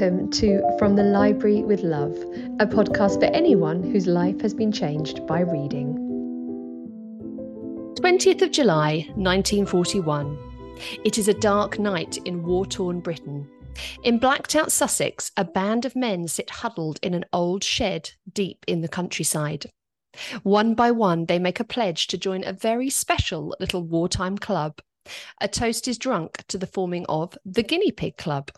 welcome to From the Library with Love, a podcast for anyone whose life has been changed by reading. 20th of July, 1941. It is a dark night in war torn Britain. In blacked out Sussex, a band of men sit huddled in an old shed deep in the countryside. One by one, they make a pledge to join a very special little wartime club. A toast is drunk to the forming of the Guinea Pig Club.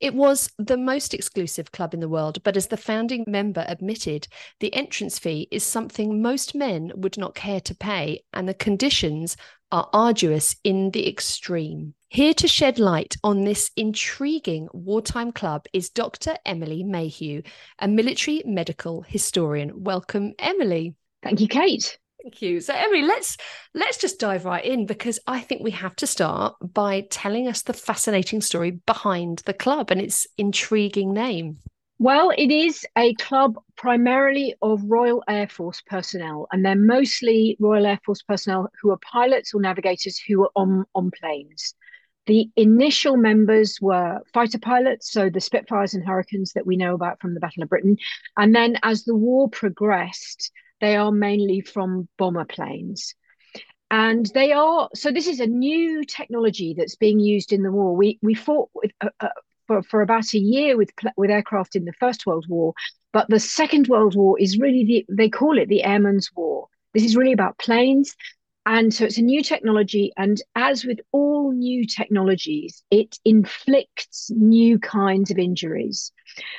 It was the most exclusive club in the world, but as the founding member admitted, the entrance fee is something most men would not care to pay, and the conditions are arduous in the extreme. Here to shed light on this intriguing wartime club is Dr. Emily Mayhew, a military medical historian. Welcome, Emily. Thank you, Kate. Thank you. So Emily, let's let's just dive right in because I think we have to start by telling us the fascinating story behind the club and its intriguing name. Well, it is a club primarily of Royal Air Force personnel, and they're mostly Royal Air Force personnel who are pilots or navigators who are on, on planes. The initial members were fighter pilots, so the Spitfires and Hurricanes that we know about from the Battle of Britain. And then as the war progressed, they are mainly from bomber planes. And they are so. This is a new technology that's being used in the war. We we fought with, uh, uh, for for about a year with with aircraft in the First World War, but the Second World War is really the they call it the Airman's War. This is really about planes, and so it's a new technology. And as with all new technologies, it inflicts new kinds of injuries.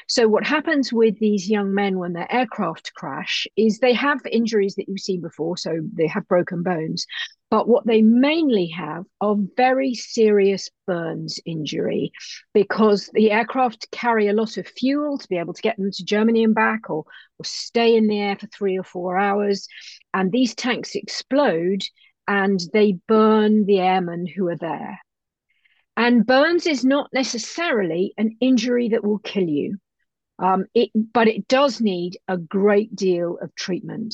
So, what happens with these young men when their aircraft crash is they have injuries that you've seen before. So, they have broken bones. But what they mainly have are very serious burns injury because the aircraft carry a lot of fuel to be able to get them to Germany and back or, or stay in the air for three or four hours. And these tanks explode and they burn the airmen who are there. And burns is not necessarily an injury that will kill you, um, it, but it does need a great deal of treatment.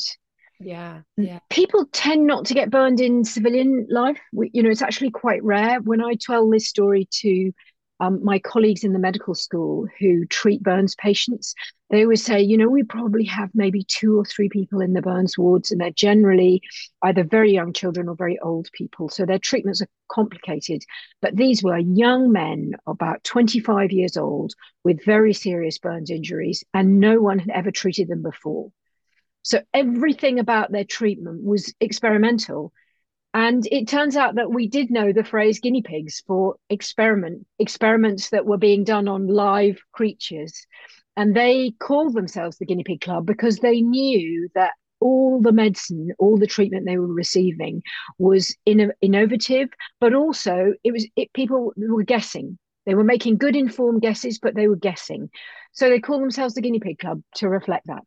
Yeah, yeah. People tend not to get burned in civilian life. We, you know, it's actually quite rare. When I tell this story to um, my colleagues in the medical school who treat burns patients, they always say, you know, we probably have maybe two or three people in the burns wards, and they're generally either very young children or very old people. So their treatments are complicated. But these were young men, about 25 years old, with very serious burns injuries, and no one had ever treated them before. So everything about their treatment was experimental. And it turns out that we did know the phrase guinea pigs for experiment, experiments that were being done on live creatures. And they called themselves the Guinea Pig Club because they knew that all the medicine, all the treatment they were receiving was in, innovative, but also it was it, people were guessing. They were making good informed guesses, but they were guessing. So they call themselves the Guinea Pig Club to reflect that.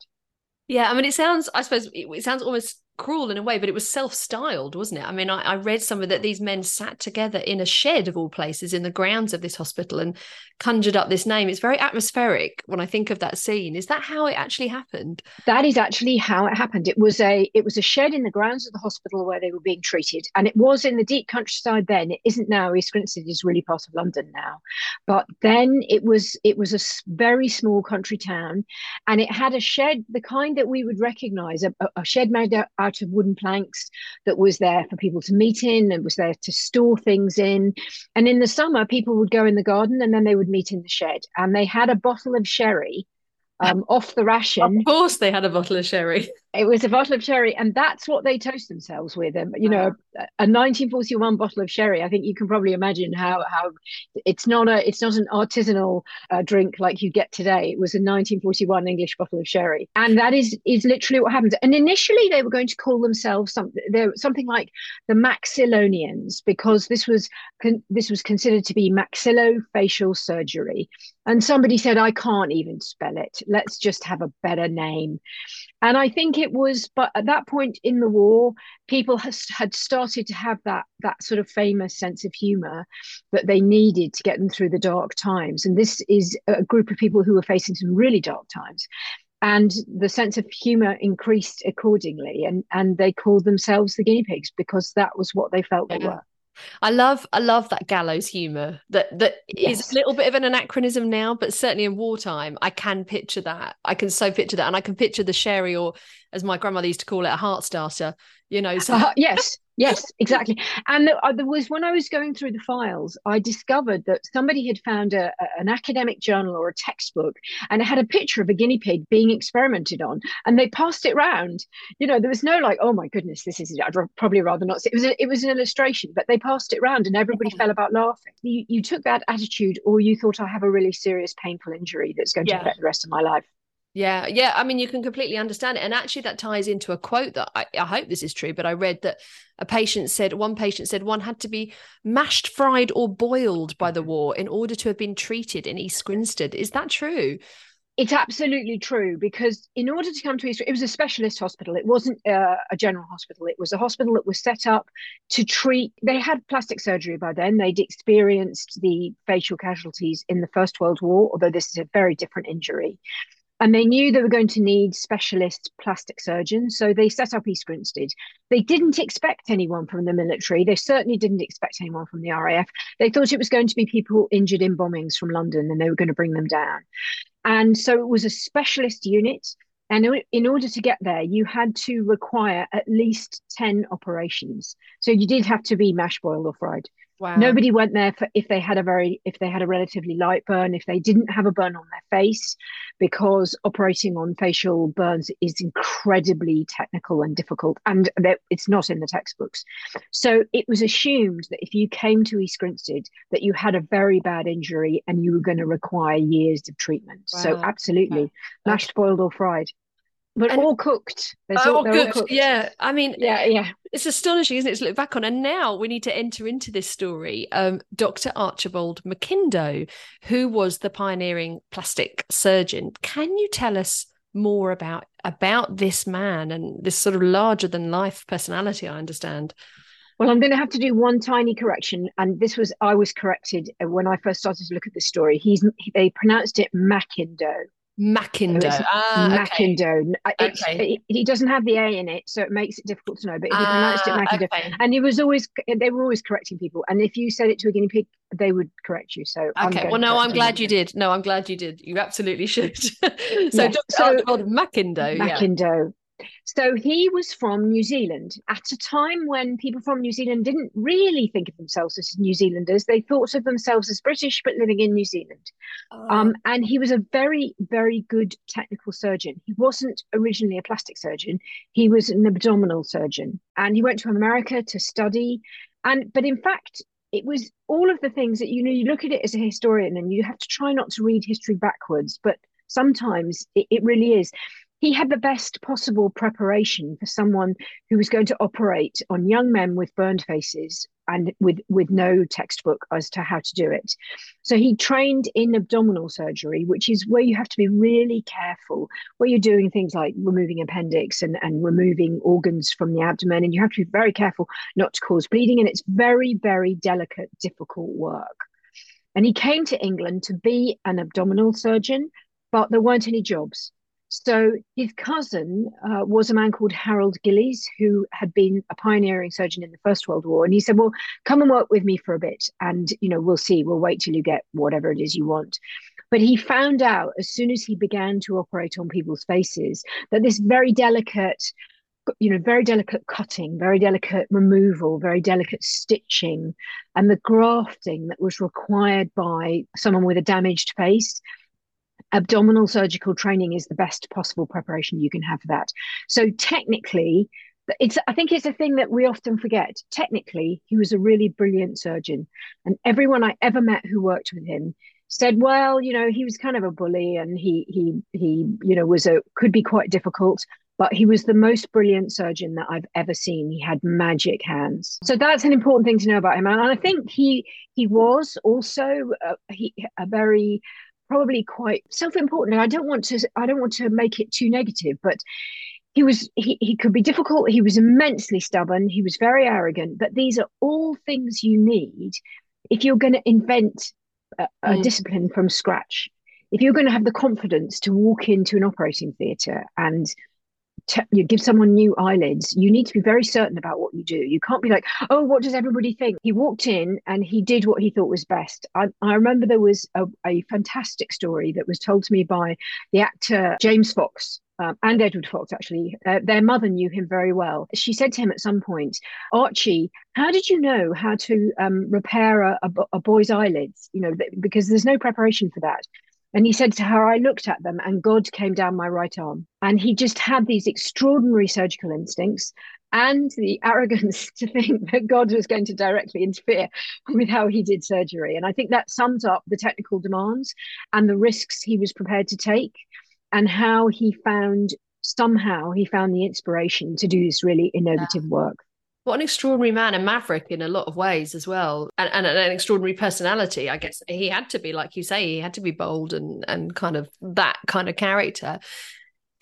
Yeah, I mean, it sounds. I suppose it, it sounds almost cruel in a way, but it was self-styled, wasn't it? I mean, I, I, read somewhere that these men sat together in a shed of all places in the grounds of this hospital and conjured up this name. It's very atmospheric when I think of that scene. Is that how it actually happened? That is actually how it happened. It was a it was a shed in the grounds of the hospital where they were being treated, and it was in the deep countryside. Then it isn't now. East Grinstead is really part of London now, but then it was it was a very small country town, and it had a shed, the kind that we would recognise, a, a shed made out out of wooden planks that was there for people to meet in and was there to store things in. And in the summer, people would go in the garden and then they would meet in the shed. And they had a bottle of sherry um, off the ration. Of course, they had a bottle of sherry. It was a bottle of sherry, and that's what they toast themselves with. And you know, a, a 1941 bottle of sherry. I think you can probably imagine how how it's not a it's not an artisanal uh, drink like you get today. It was a 1941 English bottle of sherry, and that is is literally what happened. And initially, they were going to call themselves something something like the Maxillonians because this was con- this was considered to be maxillofacial surgery. And somebody said, I can't even spell it. Let's just have a better name. And I think it was, but at that point in the war, people has, had started to have that that sort of famous sense of humor that they needed to get them through the dark times. And this is a group of people who were facing some really dark times. And the sense of humor increased accordingly, and and they called themselves the guinea pigs because that was what they felt they were. I love I love that gallows humor that that yes. is a little bit of an anachronism now, but certainly in wartime, I can picture that. I can so picture that, and I can picture the sherry, or as my grandmother used to call it, a heart starter. You know, so uh, yes, Yes, exactly. And there, uh, there, was when I was going through the files, I discovered that somebody had found a, a, an academic journal or a textbook, and it had a picture of a guinea pig being experimented on, and they passed it round. You know, there was no like, oh my goodness, this is. I'd probably rather not. See. It was a, it was an illustration, but they passed it round, and everybody fell about laughing. You, you took that attitude, or you thought I have a really serious, painful injury that's going to yeah. affect the rest of my life. Yeah, yeah. I mean, you can completely understand it. And actually, that ties into a quote that I, I, hope this is true, but I read that a patient said, one patient said, one had to be mashed, fried, or boiled by the war in order to have been treated in East Grinstead. Is that true? It's absolutely true because in order to come to East, it was a specialist hospital. It wasn't uh, a general hospital. It was a hospital that was set up to treat. They had plastic surgery by then. They'd experienced the facial casualties in the First World War, although this is a very different injury and they knew they were going to need specialist plastic surgeons. So they set up East Grinstead. They didn't expect anyone from the military. They certainly didn't expect anyone from the RAF. They thought it was going to be people injured in bombings from London and they were going to bring them down. And so it was a specialist unit. And in order to get there, you had to require at least 10 operations. So you did have to be mash boiled or fried. Wow. Nobody went there for if they had a very if they had a relatively light burn, if they didn't have a burn on their face, because operating on facial burns is incredibly technical and difficult, and it's not in the textbooks. So it was assumed that if you came to East Grinstead, that you had a very bad injury and you were going to require years of treatment. Wow. So absolutely, mashed, boiled, or fried but and, all cooked. oh, all. All cooked. Yeah. I mean, yeah, yeah. It's astonishing, isn't it, to look back on? And now we need to enter into this story. Um, Dr. Archibald McIndoe, who was the pioneering plastic surgeon. Can you tell us more about about this man and this sort of larger than life personality? I understand. Well, I'm going to have to do one tiny correction, and this was I was corrected when I first started to look at the story. He's they pronounced it McIndoe, McIndoe. Ah, McIndoe. Okay. he doesn't have the A in it, so it makes it difficult to know. But he ah, pronounced it McIndoe, okay. and he was always they were always correcting people. And if you said it to a guinea pig, they would correct you. So okay. Well, no, I'm glad you did. No, I'm glad you did. You absolutely should. so, yes. so McIndoe. McIndoe. So he was from New Zealand at a time when people from New Zealand didn't really think of themselves as New Zealanders. They thought of themselves as British but living in New Zealand. Oh. Um, and he was a very, very good technical surgeon. He wasn't originally a plastic surgeon, he was an abdominal surgeon. And he went to America to study. And but in fact, it was all of the things that you know, you look at it as a historian and you have to try not to read history backwards, but sometimes it, it really is he had the best possible preparation for someone who was going to operate on young men with burned faces and with with no textbook as to how to do it. So he trained in abdominal surgery which is where you have to be really careful where you're doing things like removing appendix and, and removing organs from the abdomen. And you have to be very careful not to cause bleeding. And it's very very delicate difficult work. And he came to england to be an abdominal surgeon but there weren't any jobs so his cousin uh, was a man called Harold Gillies, who had been a pioneering surgeon in the First World War. And he said, "Well, come and work with me for a bit, and you know we'll see. We'll wait till you get whatever it is you want." But he found out as soon as he began to operate on people's faces that this very delicate you know very delicate cutting very delicate removal very delicate stitching and the grafting that was required by someone with a damaged face abdominal surgical training is the best possible preparation you can have for that. So technically, it's I think it's a thing that we often forget. Technically, he was a really brilliant surgeon, and everyone I ever met who worked with him said, "Well, you know, he was kind of a bully, and he he he you know was a could be quite difficult." But he was the most brilliant surgeon that I've ever seen. He had magic hands, so that's an important thing to know about him. And I think he he was also a, he, a very probably quite self-important. And I don't want to I don't want to make it too negative, but he was he, he could be difficult he was immensely stubborn he was very arrogant but these are all things you need if you're going to invent a, a mm. discipline from scratch if you're going to have the confidence to walk into an operating theatre and you give someone new eyelids, you need to be very certain about what you do. You can't be like, oh, what does everybody think? He walked in and he did what he thought was best. I, I remember there was a, a fantastic story that was told to me by the actor James Fox, um, and Edward Fox, actually. Uh, their mother knew him very well. She said to him at some point, Archie, how did you know how to um, repair a, a, a, boy's eyelids? You know, because there's no preparation for that. And he said to her, I looked at them and God came down my right arm. And he just had these extraordinary surgical instincts and the arrogance to think that God was going to directly interfere with how he did surgery. And I think that sums up the technical demands and the risks he was prepared to take and how he found somehow he found the inspiration to do this really innovative ah. work. What an extraordinary man and maverick in a lot of ways as well, and, and, an extraordinary personality. I guess he had to be, like you say, he had to be bold and and kind of that kind of character.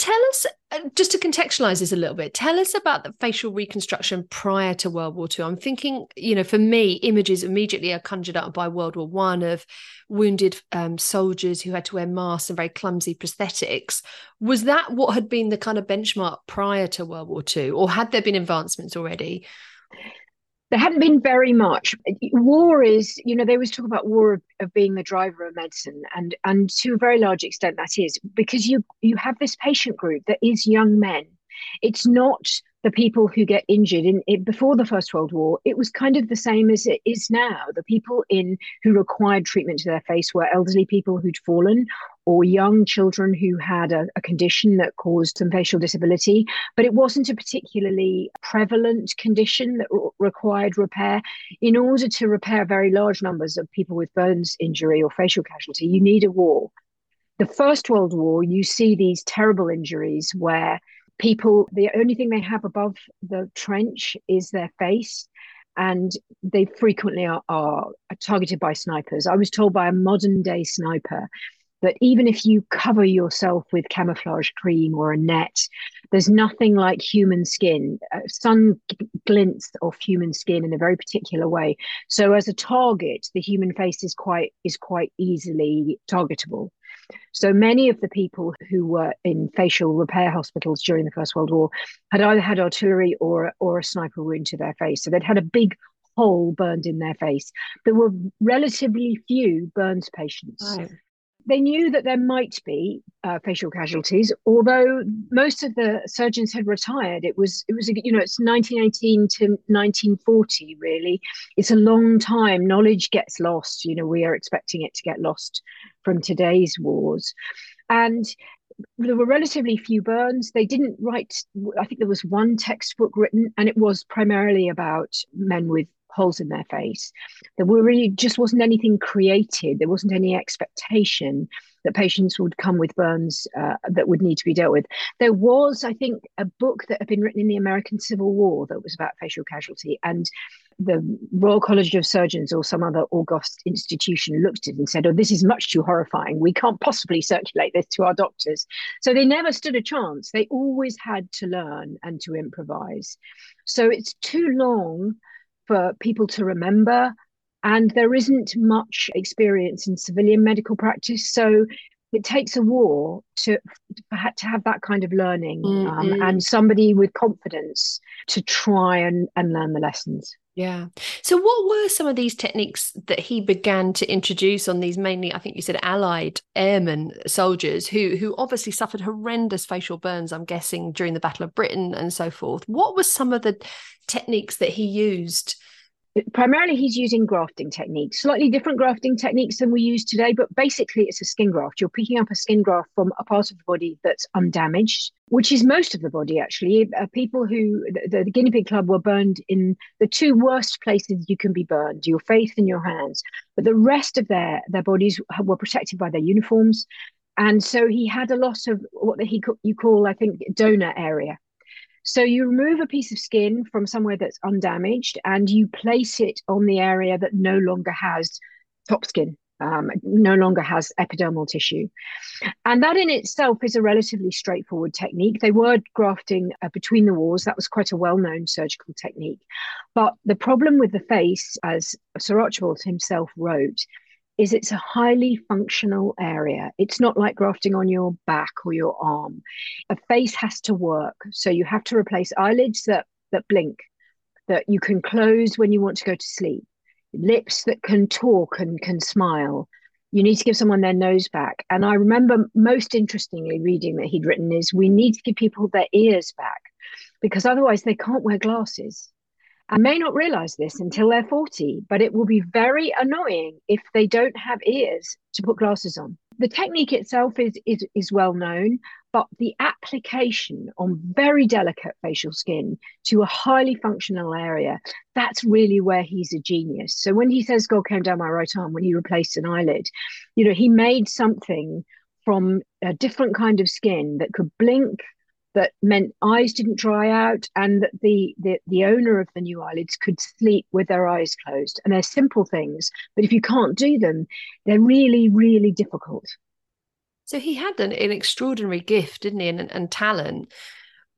Tell us, uh, just to contextualize this a little bit, tell us about the facial reconstruction prior to World War II. I'm thinking, you know, for me, images immediately are conjured up by World War One of wounded um, soldiers who had to wear masks and very clumsy prosthetics. Was that what had been the kind of benchmark prior to World War II, or had there been advancements already? There hadn't been very much. War is, you know, they always talk about war of, of, being the driver of medicine, and and to a very large extent that is because you you have this patient group that is young men. It's not the people who get injured in, in, before the First World War, it was kind of the same as it is now. The people in who required treatment to their face were elderly people who'd fallen or young children who had a, a condition that caused some facial disability, but it wasn't a particularly prevalent condition that r- required repair. In order to repair very large numbers of people with burns injury or facial casualty, you need a war. The First World War, you see these terrible injuries where people, the only thing they have above the trench is their face. And they frequently are, are targeted by snipers. I was told by a modern day sniper that even if you cover yourself with camouflage cream or a net, there's nothing like human skin. Uh, sun glints off human skin in a very particular way. So as a target, the human face is quite is quite easily targetable. So many of the people who were in facial repair hospitals during the First World War had either had artillery or, or a sniper wound to their face. So they'd had a big hole burned in their face. There were relatively few burns patients. Right they knew that there might be uh, facial casualties, although most of the surgeons had retired. It was it was you know it's 1918 to 1940 really. It's a long time. Knowledge gets lost. You know we are expecting it to get lost from today's wars, and there were relatively few burns. They didn't write. I think there was one textbook written, and it was primarily about men with holes in their face. There were really just wasn't anything created. There wasn't any expectation that patients would come with burns uh, that would need to be dealt with. There was, I think, a book that had been written in the American Civil War that was about facial casualty, and the Royal College of Surgeons or some other august institution looked at it and said, "Oh, this is much too horrifying. We can't possibly circulate this to our doctors." So they never stood a chance. They always had to learn and to improvise. So it's too long for people to remember. And there isn't much experience in civilian medical practice. So it takes a war to to have that kind of learning um, mm-hmm. and somebody with confidence to try and, and learn the lessons. Yeah. So, what were some of these techniques that he began to introduce on these mainly, I think you said, Allied airmen uh, soldiers who who obviously suffered horrendous facial burns? I'm guessing during the Battle of Britain and so forth. What were some of the techniques that he used primarily he's using grafting techniques slightly different grafting techniques than we use today but basically it's a skin graft. You're picking up a skin graft from a part of the body that's undamaged which is most of the body actually. Uh, people who the, the, guinea pig club were burned in the two worst places you can be burned your face and your hands. But the rest of their their bodies were protected by their uniforms. And so he had a lot of what he you call i think donor area so you remove a piece of skin from somewhere that's undamaged and you place it on the area that no longer has top skin, um, no longer has epidermal tissue. And that in itself is a relatively straightforward technique. They were grafting uh, between the wars. That was quite a well known surgical technique. But the problem with the face, as Sir Archibald himself wrote, is it's a highly functional area. It's not like grafting on your back or your arm. A face has to work. So you have to replace eyelids that, that blink, that you can close when you want to go to sleep, lips that can talk and can smile. You need to give someone their nose back. And I remember most interestingly reading that he'd written is we need to give people their ears back because otherwise they can't wear glasses and may not realize this until they're 40, but it will be very annoying if they don't have ears to put glasses on. The technique itself is, is, is well known, but the application on very delicate facial skin to a highly functional area, that's really where he's a genius. So when he says God came down my right arm, when he replaced an eyelid, you know, he made something from a different kind of skin that could blink that meant eyes didn't dry out and that the, the the owner of the new eyelids could sleep with their eyes closed. And they're simple things but if you can't do them they're really really difficult. So he had an, an extraordinary gift didn't he? And, and talent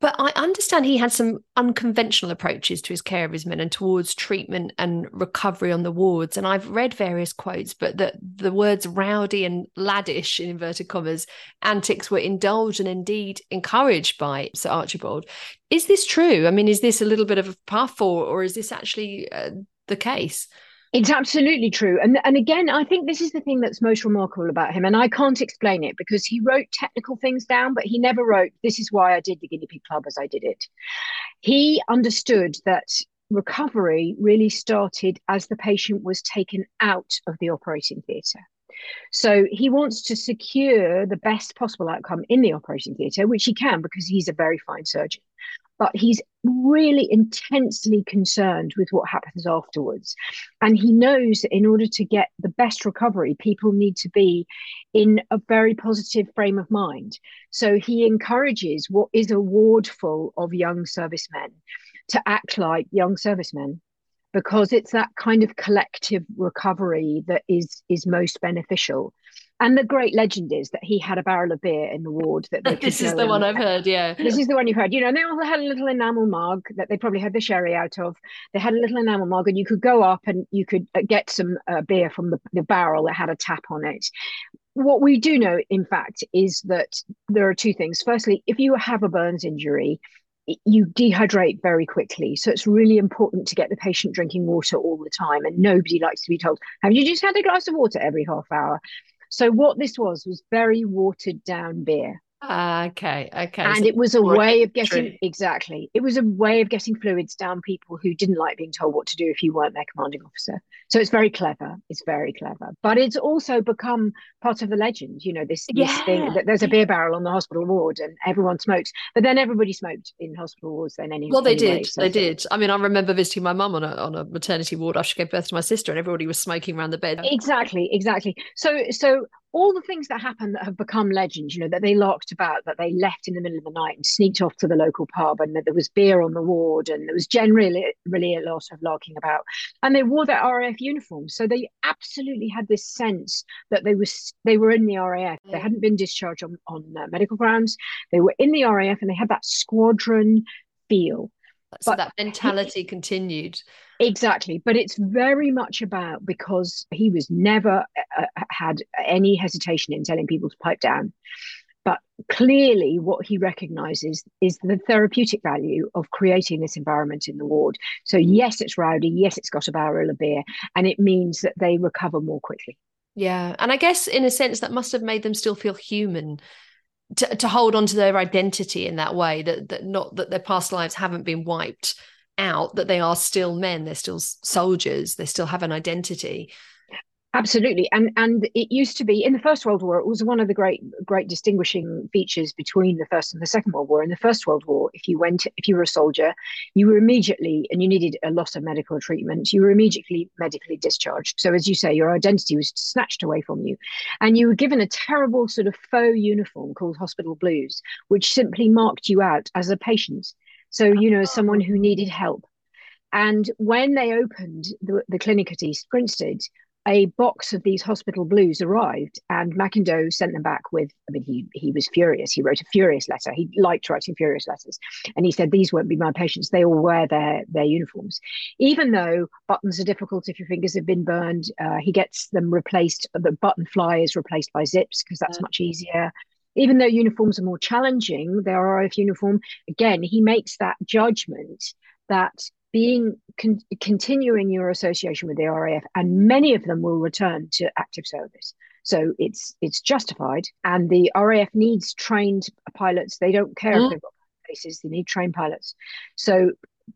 but I understand he had some unconventional approaches to his care of his men and towards treatment and recovery on the wards. And I've read various quotes, but that the words rowdy and laddish, in inverted commas, antics were indulged and indeed encouraged by Sir Archibald. Is this true? I mean, is this a little bit of a puff or, or is this actually uh, the case? It's absolutely true. And, and again, I think this is the thing that's most remarkable about him. And I can't explain it because he wrote technical things down, but he never wrote, This is why I did the Guinea Pig Club as I did it. He understood that recovery really started as the patient was taken out of the operating theatre. So he wants to secure the best possible outcome in the operating theatre, which he can because he's a very fine surgeon but he's really intensely concerned with what happens afterwards. And he knows that in order to get the best recovery, people need to be in a very positive frame of mind. So he encourages what is a ward full of young servicemen to act like young servicemen because it's that kind of collective recovery that is is most beneficial and the great legend is that he had a barrel of beer in the ward. That this is the one I've heard. Yeah, this is the one you've heard. You know, and they all had a little enamel mug that they probably had the sherry out of. They had a little enamel mug, and you could go up and you could uh, get some uh, beer from the, the barrel that had a tap on it. What we do know, in fact, is that there are two things. Firstly, if you have a burns injury, you dehydrate very quickly. So it's really important to get the patient drinking water all the time. And nobody likes to be told, Have you just had a glass of water every half hour? So what this was was very watered down beer. Uh, okay, okay. And so it was a way of getting true. exactly. It was a way of getting fluids down people who didn't like being told what to do if you weren't their commanding officer. So it's very clever. It's very clever. But it's also become part of the legend. You know, this, this thing that there's a beer barrel on the hospital ward and everyone smokes. But then everybody smoked in hospital wards then anyway. Well, they anyway, did. So they did. I mean, I remember visiting my mum on a on a maternity ward after she gave birth to my sister, and everybody was smoking around the bed. Exactly, exactly. So so all the things that happen that have become legends, you know, that they locked about, that they left in the middle of the night and sneaked off to the local pub, and that there was beer on the ward, and there was generally really a lot of larking about. And they wore their RAF uniforms, so they absolutely had this sense that they was they were in the RAF. They hadn't been discharged on on uh, medical grounds. They were in the RAF, and they had that squadron feel. So but that mentality continued. Exactly. But it's very much about because he was never uh, uh, had any hesitation in telling people to pipe down. But clearly, what he recognizes is the therapeutic value of creating this environment in the ward. So, yes, it's rowdy. Yes, it's got a barrel of beer. And it means that they recover more quickly. Yeah. And I guess, in a sense, that must have made them still feel human to, to hold on to their identity in that way that, that not that their past lives haven't been wiped out that they are still men they're still soldiers they still have an identity Absolutely, and and it used to be in the First World War. It was one of the great great distinguishing features between the First and the Second World War. In the First World War, if you went, if you were a soldier, you were immediately, and you needed a lot of medical treatment, you were immediately medically discharged. So, as you say, your identity was snatched away from you, and you were given a terrible sort of faux uniform called hospital blues, which simply marked you out as a patient. So, you know, as someone who needed help. And when they opened the, the clinic at East Grinstead, a box of these hospital blues arrived, and McIndoe sent them back with. I mean, he he was furious. He wrote a furious letter. He liked writing furious letters, and he said, "These won't be my patients. They all wear their their uniforms, even though buttons are difficult if your fingers have been burned. Uh, he gets them replaced. The button fly is replaced by zips because that's yeah. much easier." Even though uniforms are more challenging, their RAF uniform, again, he makes that judgment that being con- continuing your association with the RAF, and many of them will return to active service. So it's it's justified, and the RAF needs trained pilots. They don't care mm. if they've got places; they need trained pilots. So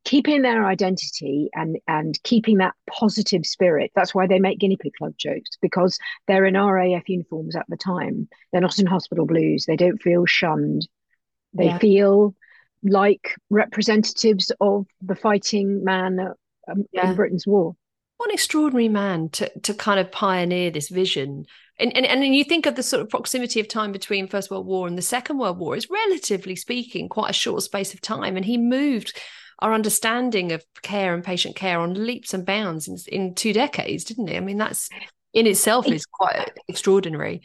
keeping their identity and and keeping that positive spirit. That's why they make guinea pig club jokes because they're in RAF uniforms at the time. They're not in hospital blues. They don't feel shunned. They yeah. feel like representatives of the fighting man um, yeah. in Britain's war. What an extraordinary man to to kind of pioneer this vision. And, and and you think of the sort of proximity of time between First World War and the Second World War is relatively speaking quite a short space of time, and he moved our understanding of care and patient care on leaps and bounds in, in two decades, didn't he? I mean, that's in itself is quite extraordinary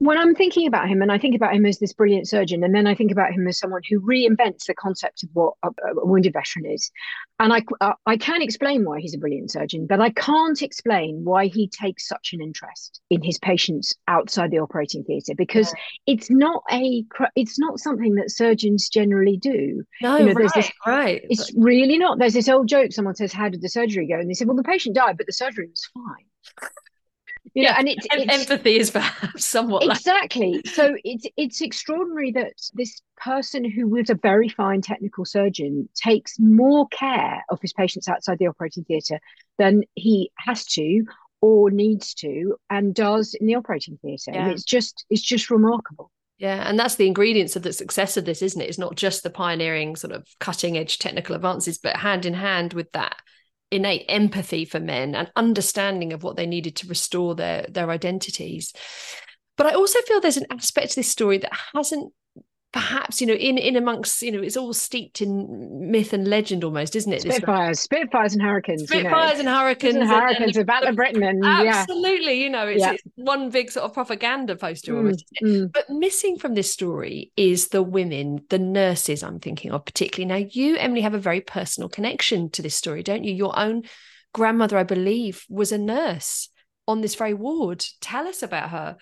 when I'm thinking about him, and I think about him as this brilliant surgeon, and then I think about him as someone who reinvents the concept of what a, a wounded veteran is, and I uh, I can explain why he's a brilliant surgeon, but I can't explain why he takes such an interest in his patients outside the operating theatre because yeah. it's not a it's not something that surgeons generally do. No, you know, right, this, right. It's but... really not. There's this old joke. Someone says, "How did the surgery go?" And they said, "Well, the patient died, but the surgery was fine." You yeah, know, and it's, it's empathy is perhaps somewhat exactly. Like... so it's it's extraordinary that this person who was a very fine technical surgeon takes more care of his patients outside the operating theatre than he has to or needs to and does in the operating theatre. Yeah. And it's just it's just remarkable. Yeah, and that's the ingredients of the success of this, isn't it? It's not just the pioneering sort of cutting edge technical advances, but hand in hand with that innate empathy for men and understanding of what they needed to restore their their identities. But i also feel there's an aspect to this story that hasn't perhaps you know in in amongst you know it's all steeped in myth and legend almost isn't it spitfires spitfires and hurricanes spitfires you know. and hurricanes and hurricanes and, about the britain and absolutely yeah. you know it's, yeah. it's, one big sort of propaganda poster mm, almost mm. but missing from this story is the women the nurses i'm thinking of particularly now you emily have a very personal connection to this story don't you your own grandmother i believe was a nurse on this very ward tell us about her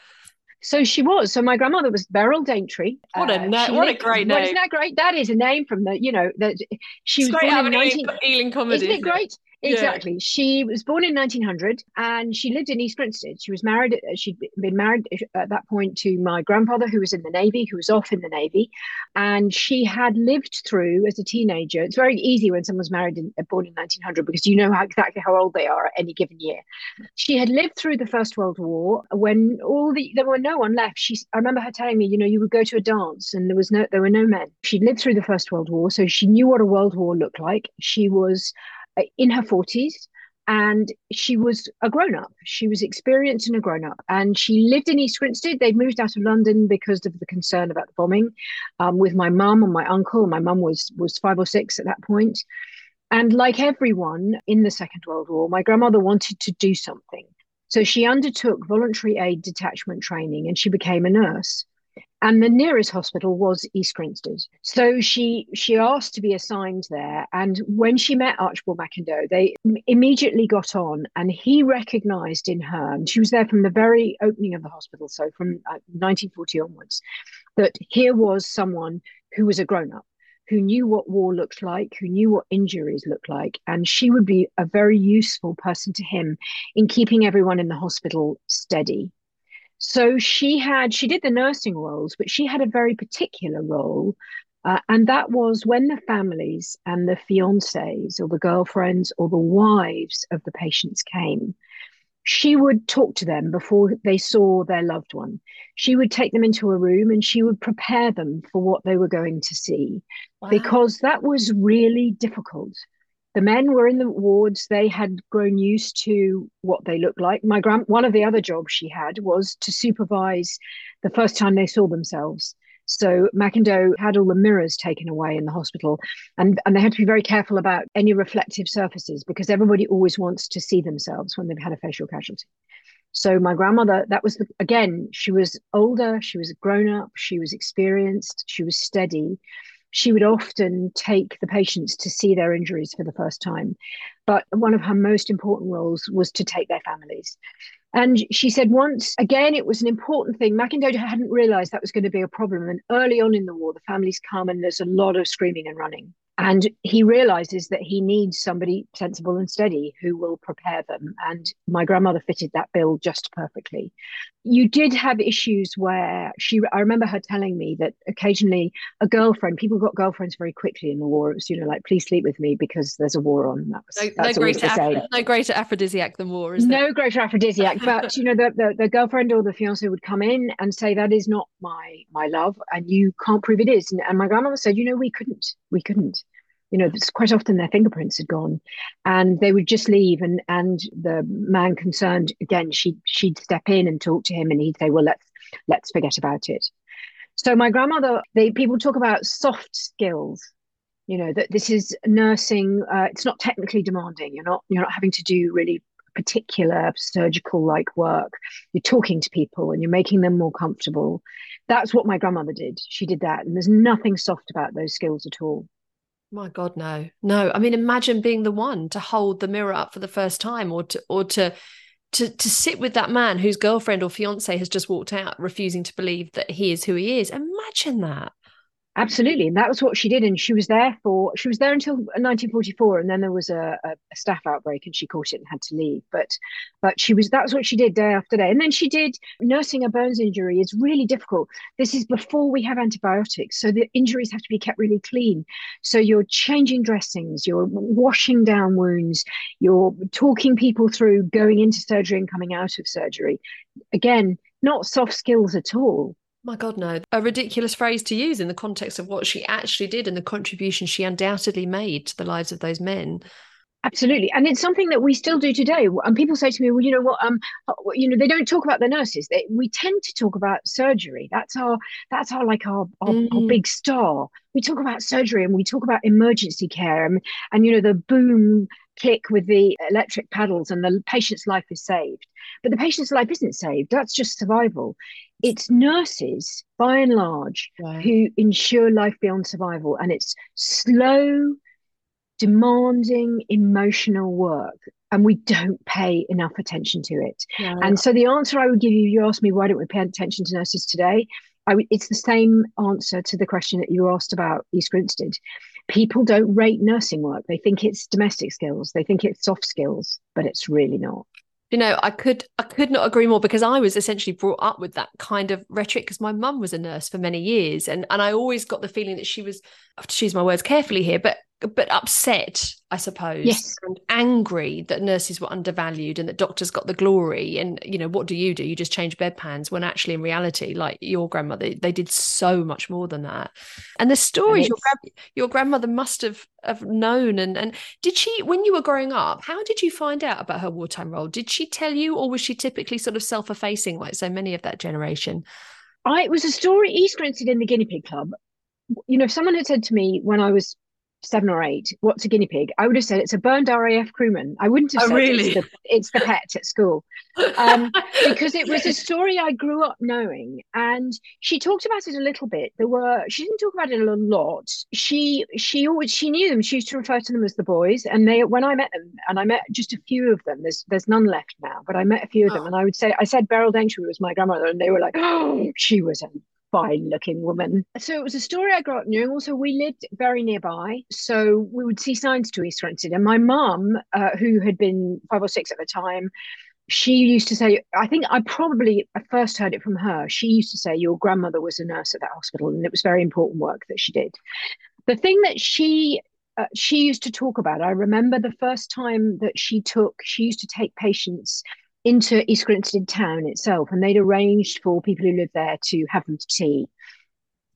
so she was. So my grandmother was Beryl Daintree. What a uh, what lived, a great name! Isn't that great? That is a name from the you know that she it's was great born in 19- Ealing comedy. Isn't it great? Exactly. Yeah. She was born in 1900 and she lived in East Grinstead. She was married, uh, she'd been married at that point to my grandfather, who was in the Navy, who was off in the Navy. And she had lived through as a teenager. It's very easy when someone's married and uh, born in 1900 because you know how, exactly how old they are at any given year. She had lived through the First World War when all the, there were no one left. She, I remember her telling me, you know, you would go to a dance and there was no, there were no men. She'd lived through the First World War, so she knew what a world war looked like. She was uh, in her 40s and she was a grown up. She was experienced and a grown up, and she lived in East Grinstead. They'd moved out of London because of the concern about the bombing. Um, with my mum and my uncle, my mum was was five or six at that point, and like everyone in the Second World War, my grandmother wanted to do something, so she undertook voluntary aid detachment training, and she became a nurse and the nearest hospital was East Grinstead. So she she asked to be assigned there, and when she met Archibald McIndoe, they immediately got on, and he recognised in her, and she was there from the very opening of the hospital, so from uh, 1940 onwards, that here was someone who was a grown up. Who knew what war looked like, who knew what injuries looked like, and she would be a very useful person to him in keeping everyone in the hospital steady so she had, she did the nursing roles, but she had a very particular role. Uh, and that was when the families and the fiancés or the girlfriends or the wives of the patients came, she would talk to them before they saw their loved one. She would take them into a room and she would prepare them for what they were going to see wow. because that was really difficult the men were in the wards they had grown used to what they looked like my grand one of the other jobs she had was to supervise the first time they saw themselves So McIndoe had all the mirrors taken away in the hospital, and, and they had to be very careful about any reflective surfaces because everybody always wants to see themselves when they've had a facial casualty. So my grandmother, that was the, again, she was older, she was grown up, she was experienced, she was steady. She would often take the patients to see their injuries for the first time. But one of her most important roles was to take their families. And she said once, again, it was an important thing. McIndoe hadn't realized that was going to be a problem. And early on in the war, the families come and there's a lot of screaming and running. And he realizes that he needs somebody sensible and steady who will prepare them. And my grandmother fitted that bill just perfectly. You did have issues where she, I remember her telling me that occasionally a girlfriend, people got girlfriends very quickly in the war. It was, you know, like, please sleep with me because there's a war on. That was, no, no greater, af- no greater aphrodisiac than war, is there? No greater aphrodisiac. but, you know, the, the, the girlfriend or the fiance would come in and say, that is not my, my love. And you can't prove it is. And, and my grandmother said, you know, we couldn't, we couldn't you know quite often their fingerprints had gone and they would just leave and and the man concerned again she she'd step in and talk to him and he'd say well let's let's forget about it. So my grandmother they people talk about soft skills you know that this is nursing uh, it's not technically demanding you're not you're not having to do really particular surgical like work. You're talking to people and you're making them more comfortable. That's what my grandmother did. She did that and there's nothing soft about those skills at all my God, no, no. I mean, imagine being the one to hold the mirror up for the first time, or to, or to, to, to sit with that man whose girlfriend or fiance has just walked out, refusing to believe that he is who he is. Imagine that. Absolutely, and that was what she did. And she was there for she was there until 1944, and then there was a, a, staph outbreak, and she caught it and had to leave. But but she was that's what she did day after day. And then she did nursing a burns injury is really difficult. This is before we have antibiotics, so the injuries have to be kept really clean. So you're changing dressings, you're washing down wounds, you're talking people through going into surgery and coming out of surgery. Again, not soft skills at all my God, no. A ridiculous phrase to use in the context of what she actually did and the contribution she undoubtedly made to the lives of those men. Absolutely, and it's something that we still do today. And people say to me, "Well, you know what? Um, you know, they don't talk about the nurses. They, we tend to talk about surgery. That's our, that's our like our, our, mm. our, big star. We talk about surgery and we talk about emergency care and, and you know the boom click with the electric paddles and the patient's life is saved. But the patient's life isn't saved. That's just survival. It's nurses, by and large, who ensure life beyond survival. And it's slow, demanding, emotional work. And we don't pay enough attention to it. And so the answer I would give you, you asked me, why don't we pay attention to nurses today? it's the same answer to the question that you asked about East Grinstead people don't rate nursing work. They think it's domestic skills, they think it's soft skills, but it's really not. You know, I could I could not agree more because I was essentially brought up with that kind of rhetoric because my mum was a nurse for many years and and I always got the feeling that she was I have to choose my words carefully here, but but upset, I suppose, yes. and angry that nurses were undervalued and that doctors got the glory. And you know, what do you do? You just change bedpans when actually, in reality, like your grandmother, they did so much more than that. And the stories your your grandmother must have have known. And and did she, when you were growing up, how did you find out about her wartime role? Did she tell you, or was she typically sort of self effacing, like so many of that generation? I, it was a story East Grinstead in the Guinea Pig Club. You know, if someone had said to me when I was seven or eight, what's a guinea pig? I would have said it's a burned RAF crewman. I wouldn't have oh, said really? it's, the, it's, the, pet at school. Um, because it was a story I grew up knowing. And she talked about it a little bit. There were she didn't talk about it a lot. She she always she knew them. She used to refer to them as the boys. And they when I met them, and I met just a few of them, there's there's none left now, but I met a few of them. Oh. And I would say I said Beryl Daintry was my grandmother, and they were like, oh, she was a fine looking woman. So it was a story I grew up knowing. Also, we lived very nearby. So we would see signs to East Grinstead. And my mum, uh, who had been five or six at the time, she used to say, I think I probably first heard it from her. She used to say, Your grandmother was a nurse at that hospital, and it was very important work that she did. The thing that she uh, she used to talk about, I remember the first time that she took, she used to take patients into East Grinstead town itself, and they'd arranged for people who lived there to have them tea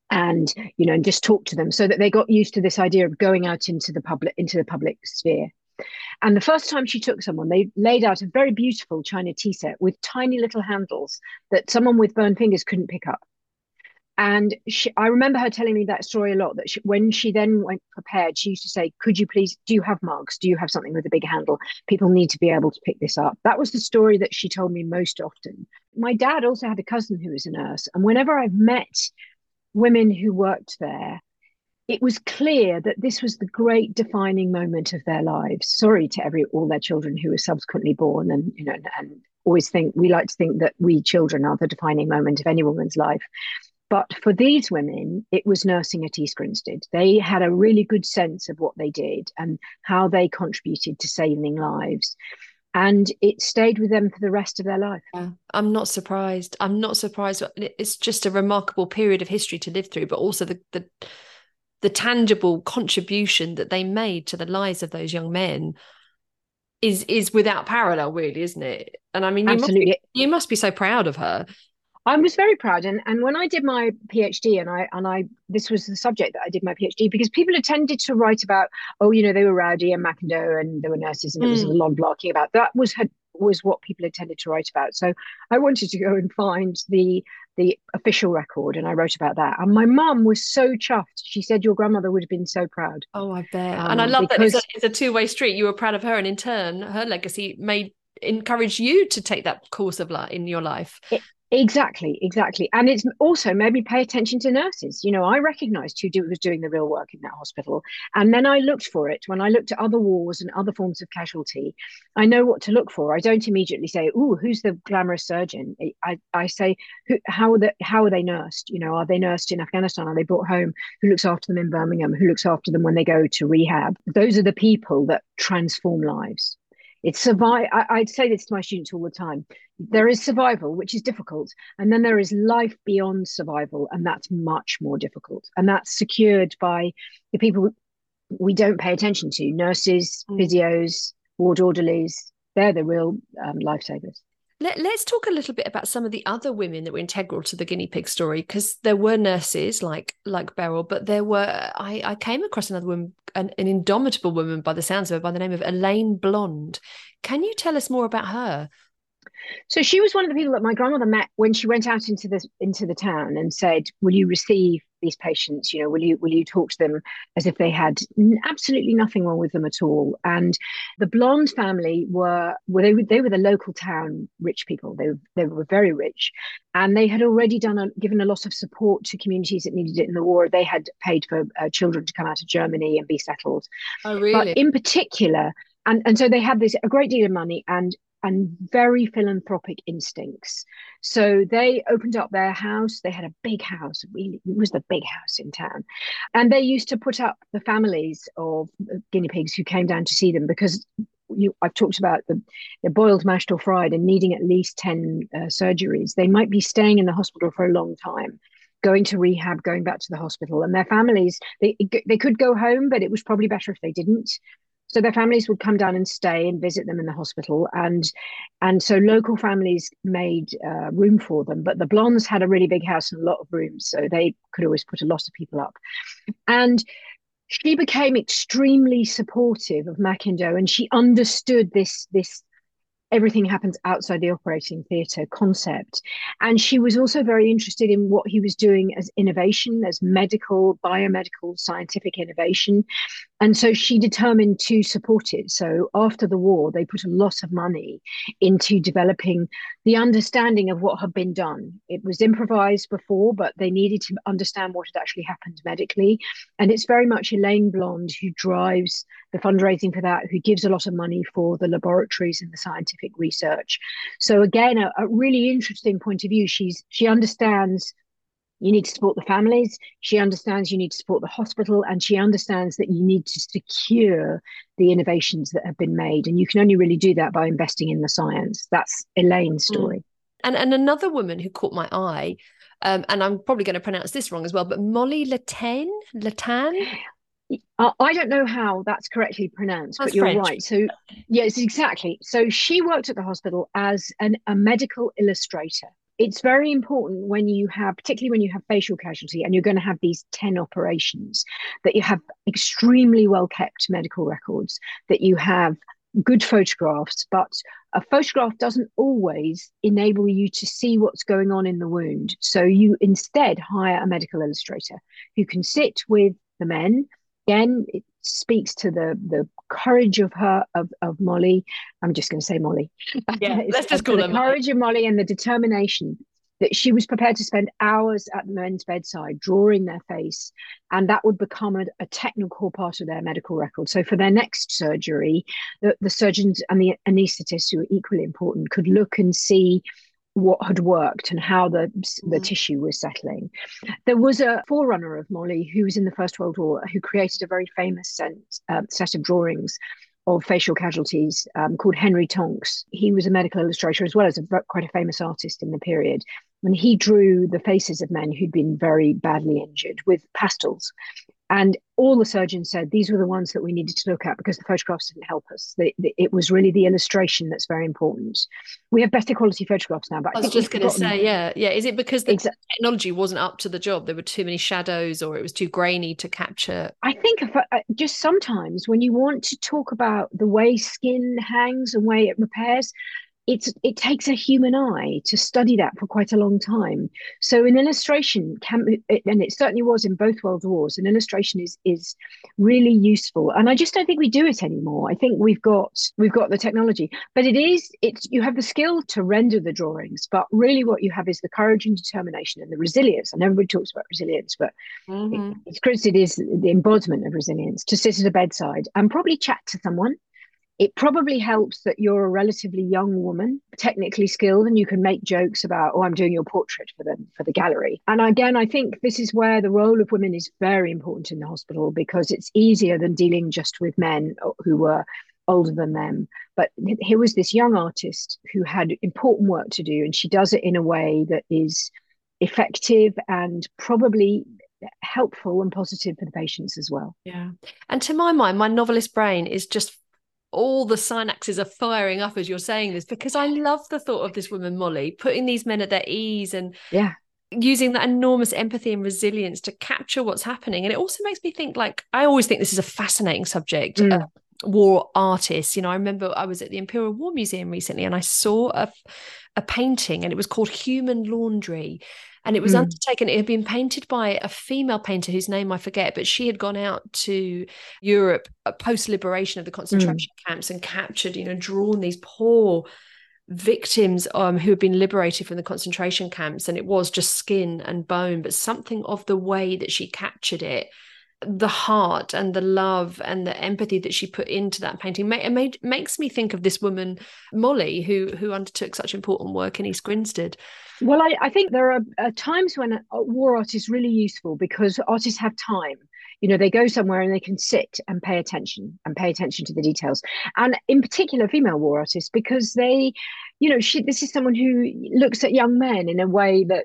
and you know and just talk to them so that they got used to this idea of going out into the public into the public sphere. And the first time she took someone they laid out a very beautiful china tea set with tiny little handles that someone with burned fingers couldn't pick up And she, I remember her telling me that story a lot. That she, when she then went prepared, she used to say, "Could you please? Do you have mugs? Do you have something with a big handle? People need to be able to pick this up." That was the story that she told me most often. My dad also had a cousin who was a nurse, and whenever I've met women who worked there, it was clear that this was the great defining moment of their lives. Sorry to every all their children who were subsequently born, and you know, and always think we like to think that we children are the defining moment of any woman's life. But for these women, it was nursing at East Grinstead. They had a really good sense of what they did and how they contributed to saving lives. And it stayed with them for the rest of their life. Yeah, I'm not surprised. I'm not surprised. It's just a remarkable period of history to live through, but also the, the the tangible contribution that they made to the lives of those young men is is without parallel really isn't it and i mean you Absolutely. Must be, you must be so proud of her I was very proud, and and when I did my PhD, and I and I this was the subject that I did my PhD because people had tended to write about, oh, you know, they were rowdy and McIndoe, and there were nurses, and mm. it was a hmm. lot of blocking about. That was had was what people had tended to write about. So I wanted to go and find the the official record, and I wrote about that. And my mum was so chuffed. She said, "Your grandmother would have been so proud." Oh, I bet. Um, and I love because... that it's a, a two way street. You were proud of her, and in turn, her legacy made encourage you to take that course of life in your life. It, Exactly, exactly. And it's also made me pay attention to nurses. You know, I recognized who do, was doing the real work in that hospital. And then I looked for it. When I looked at other wars and other forms of casualty, I know what to look for. I don't immediately say, oh, who's the glamorous surgeon? I, I say, who, how, are the, how are they nursed? You know, are they nursed in Afghanistan? Are they brought home? Who looks after them in Birmingham? Who looks after them when they go to rehab? Those are the people that transform lives. It's survive. I, I'd say this to my students all the time. There is survival, which is difficult, and then there is life beyond survival, and that's much more difficult. And that's secured by the people we don't pay attention to: nurses, mm. physios, ward orderlies. They're the real um, lifesavers. Let, us talk a little bit about some of the other women that were integral to the guinea pig story, because there were nurses like like Beryl, but there were I, I came across another woman, an, an indomitable woman by the sounds of her, by the name of Elaine Blond. Can you tell us more about her? So she was one of the people that my grandmother met when she went out into the into the town and said, "Will you receive these patients? You know, will you will you talk to them as if they had absolutely nothing wrong with them at all?" And the Blond family were well, they were they were the local town rich people. They they were very rich, and they had already done a, given a lot of support to communities that needed it in the war. They had paid for uh, children to come out of Germany and be settled. Oh, really? But in particular, and and so they had this a great deal of money and and very philanthropic instincts. So they opened up their house. They had a big house, really, it was the big house in town. And they used to put up the families of guinea pigs who came down to see them because you, I've talked about the, the boiled, mashed, or fried and needing at least 10 uh, surgeries. They might be staying in the hospital for a long time going to rehab, going back to the hospital, and their families they they could go home, but it was probably better if they didn't. So their families would come down and stay and visit them in the hospital, and and so local families made uh, room for them. But the Blonds had a really big house and a lot of rooms, so they could always put a lot of people up. And she became extremely supportive of McIndoe, and she understood this this everything happens outside the operating theatre concept. And she was also very interested in what he was doing as innovation, as medical, biomedical, scientific innovation. And so she determined to support it. So after the war, they put a lot of money into developing the understanding of what had been done. It was improvised before, but they needed to understand what had actually happened medically. And it's very much Elaine Blond who drives the fundraising for that, who gives a lot of money for the laboratories and the scientific research. So again, a, a really interesting point of view. She's she understands you need to support the families. She understands you need to support the hospital, and she understands that you need to secure the innovations that have been made. And you can only really do that by investing in the science. That's Elaine's mm. story. And and another woman who caught my eye, um, and I'm probably going to pronounce this wrong as well, but Molly Latan, Latan. I don't know how that's correctly pronounced, that's but you're French. right. So, yes, exactly. So she worked at the hospital as an, a medical illustrator it's very important when you have, particularly when you have facial casualty and you're going to have these 10 operations, that you have extremely well kept medical records, that you have good photographs, but a photograph doesn't always enable you to see what's going on in the wound. So you instead hire a medical illustrator who can sit with the men. Again, it speaks to the the courage of her of, of Molly. I'm just going to say Molly. Yeah, let's just call the courage of Molly and the determination that she was prepared to spend hours at the men's bedside drawing their face, and that would become a, a technical part of their medical record. So for their next surgery, the, the surgeons and the anaesthetists, who are equally important, could look and see what had worked and how the the mm. tissue was settling. There was a forerunner of Molly who was in the First World War who created a very famous set, uh, set of drawings of facial casualties um, called Henry Tonks. He was a medical illustrator as well as a, quite a famous artist in the period. And he drew the faces of men who'd been very badly injured with pastels. And all the surgeons said these were the ones that we needed to look at because the photographs didn't help us. The, the, it was really the illustration that's very important. We have better quality photographs now, but I, I was just going to say, yeah, yeah. Is it because the Exa- technology wasn't up to the job? There were too many shadows, or it was too grainy to capture. I think if, uh, just sometimes when you want to talk about the way skin hangs and way it repairs, it's it takes a human eye to study that for quite a long time. So an illustration can, and it certainly was in both world wars. An illustration is is really useful, and I just don't think we do it anymore. I think we've got we've got the technology, but it is it's you have the skill to render the drawings, but really what you have is the courage and determination and the resilience. And everybody talks about resilience, but mm-hmm. it, it's Chris, it is the embodiment of resilience to sit at a bedside and probably chat to someone it probably helps that you're a relatively young woman, technically skilled, and you can make jokes about, oh, I'm doing your portrait for the for the gallery. And again, I think this is where the role of women is very important in the hospital because it's easier than dealing just with men uh, who were older than them. But here was this young artist who had important work to do, and she does it in a way that is effective and probably helpful and positive for the patients as well. Yeah. And to my mind, my novelist brain is just all the synapses are firing up as you're saying this because I love the thought of this woman, Molly, putting these men at their ease and yeah, using that enormous empathy and resilience to capture what's happening. And it also makes me think like I always think this is a fascinating subject. Mm. Uh, war artists you know i remember i was at the imperial war museum recently and i saw a, a painting and it was called human laundry and it was mm. undertaken it had been painted by a female painter whose name i forget but she had gone out to europe uh, post liberation of the concentration mm. camps and captured you know drawn these poor victims um, who had been liberated from the concentration camps and it was just skin and bone but something of the way that she captured it the heart and the love and the empathy that she put into that painting made, made, makes me think of this woman Molly who who undertook such important work in East Grinstead. Well, I, I think there are uh, times when a war art is really useful because artists have time. You know, they go somewhere and they can sit and pay attention and pay attention to the details. And in particular, female war artists because they, you know, she this is someone who looks at young men in a way that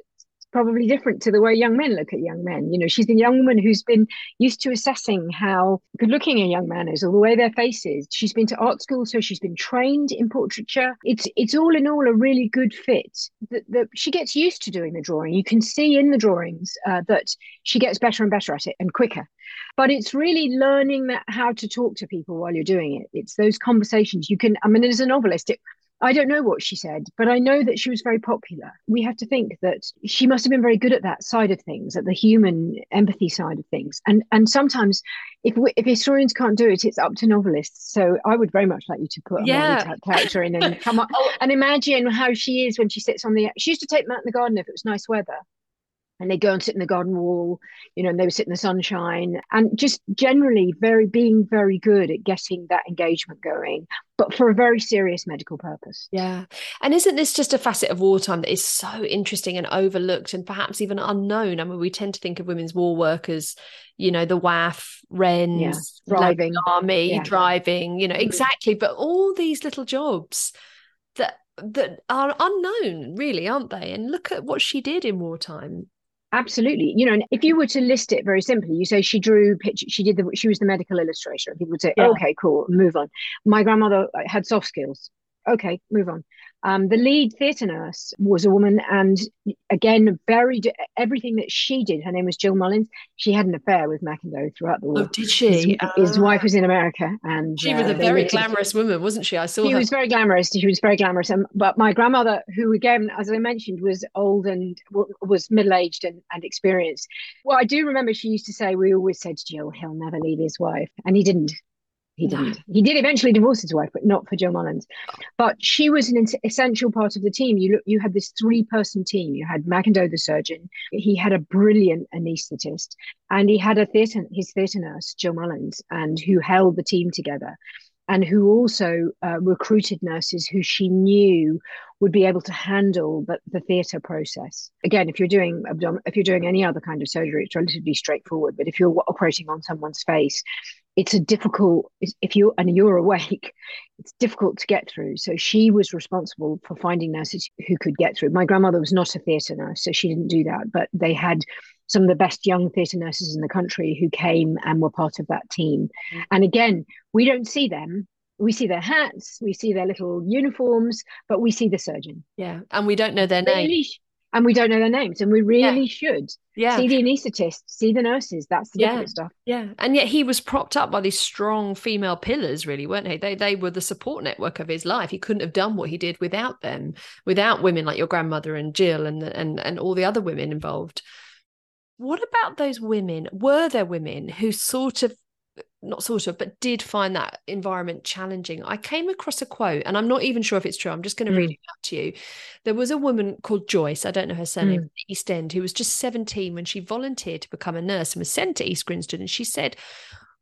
probably different to the way young men look at young men. You know, she's a young woman who's been used to assessing how good looking a young man is or the way their face is. She's been to art school, so she's been trained in portraiture. It's it's all in all a really good fit. That, that she gets used to doing the drawing. You can see in the drawings uh, that she gets better and better at it and quicker. But it's really learning that how to talk to people while you're doing it. It's those conversations you can. I mean, as a novelist, it, I don't know what she said, but I know that she was very popular. We have to think that she must have been very good at that side of things, at the human empathy side of things. And and sometimes, if we, if historians can't do it, it's up to novelists. So I would very much like you to put a yeah. character in and come up oh. and imagine how she is when she sits on the. She used to take them out in the garden if it was nice weather, and they go and sit in the garden wall, you know, and they would sit in the sunshine and just generally very being very good at getting that engagement going, but for a very serious medical purpose. Yeah. And isn't this just a facet of wartime that is so interesting and overlooked and perhaps even unknown? I mean, we tend to think of women's war workers, you know, the WAF, Wrens, yeah. driving, army, yeah. driving, you know, mm-hmm. exactly. But all these little jobs that that are unknown really aren't they and look at what she did in wartime Absolutely. You know, and if you were to list it very simply, you say she drew pictures, she did the, she was the medical illustrator. People would say, yeah. okay, cool, move on. My grandmother uh, had soft skills. Okay, move on. Um, the lead theatre nurse was a woman, and again, very everything that she did. Her name was Jill Mullins. She had an affair with McIndoe throughout the war. Oh, did she? His, his wife was in America, and she was uh, a very glamorous woman, wasn't she? I saw. She her. was very glamorous. She was very glamorous. And, but my grandmother, who again, as I mentioned, was old and was middle aged and, and experienced. Well, I do remember she used to say, "We always said to Jill, he'll never leave his wife," and he didn't. He mm-hmm. didn't. He did eventually divorce his wife, but not for Joe Mullins. But she was an essential part of the team. You look, you had this three-person team. You had McIndoe the surgeon. He had a brilliant anaesthetist, and he had a theatre his theatre nurse, Joe Mullins, and who held the team together, and who also uh, recruited nurses who she knew would be able to handle the, the theatre process. Again, if you're doing abdom- if you're doing any other kind of surgery, it's relatively straightforward. But if you're operating on someone's face, it's a difficult if you and you're awake it's difficult to get through so she was responsible for finding nurses who could get through my grandmother was not a theatre nurse so she didn't do that but they had some of the best young theatre nurses in the country who came and were part of that team. Mm-hmm. and again we don't see them. We see their hats we see their little uniforms but we see the surgeon. Yeah and we don't know their name. and we don't know their names and we really yeah. should. Yeah. See the anaesthetists see the nurses that's the yeah. different stuff. Yeah and yet he was propped up by these strong female pillars really weren't they they they were the support network of his life. He couldn't have done what he did without them without women like your grandmother and jill and and and all the other women involved what about those women were there women who sort of not sort of, but did find that environment challenging. I came across a quote, and I'm not even sure if it's true. I'm just going to mm. read it out to you. There was a woman called Joyce, I don't know her surname, mm. East End, who was just 17 when she volunteered to become a nurse and was sent to East Grinstead. And she said,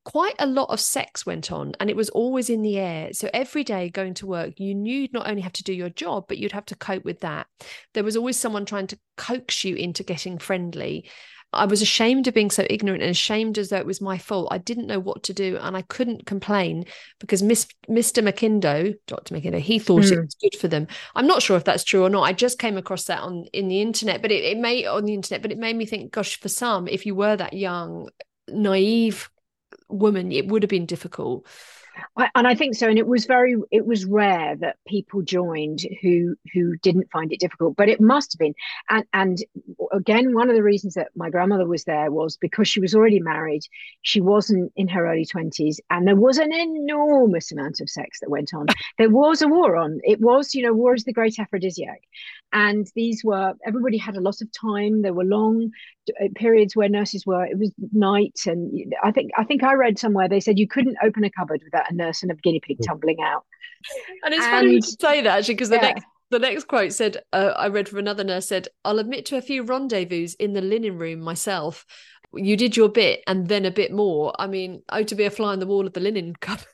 quite a lot of sex went on and it was always in the air. So every day going to work, you knew you'd not only have to do your job, but you'd have to cope with that. There was always someone trying to coax you into getting friendly. I was ashamed of being so ignorant and ashamed as though it was my fault. I didn't know what to do and I couldn't complain because Miss, Mr. McIndoe, Dr. McIndoe, he thought mm. it hmm. was good for them. I'm not sure if that's true or not. I just came across that on in the internet, but it, it may on the internet, but it made me think, gosh, for some, if you were that young, naive woman, it would have been difficult. I, and I think so. And it was very, it was rare that people joined who who didn't find it difficult, but it must have been. And and again, one of the reasons that my grandmother was there was because she was already married. She wasn't in her early twenties, and there was an enormous amount of sex that went on. There was a war on. It was, you know, war is the great aphrodisiac, and these were everybody had a lot of time. There were long uh, periods where nurses were. It was night, and I think I think I read somewhere they said you couldn't open a cupboard without a nurse and a guinea pig hmm. tumbling out. And it's and, funny to say that actually, because the yeah. next the next quote said, uh, I read from another nurse said, I'll admit to a few rendezvous in the linen room myself. You did your bit and then a bit more. I mean, oh, to be a fly on the wall of the linen cupboard.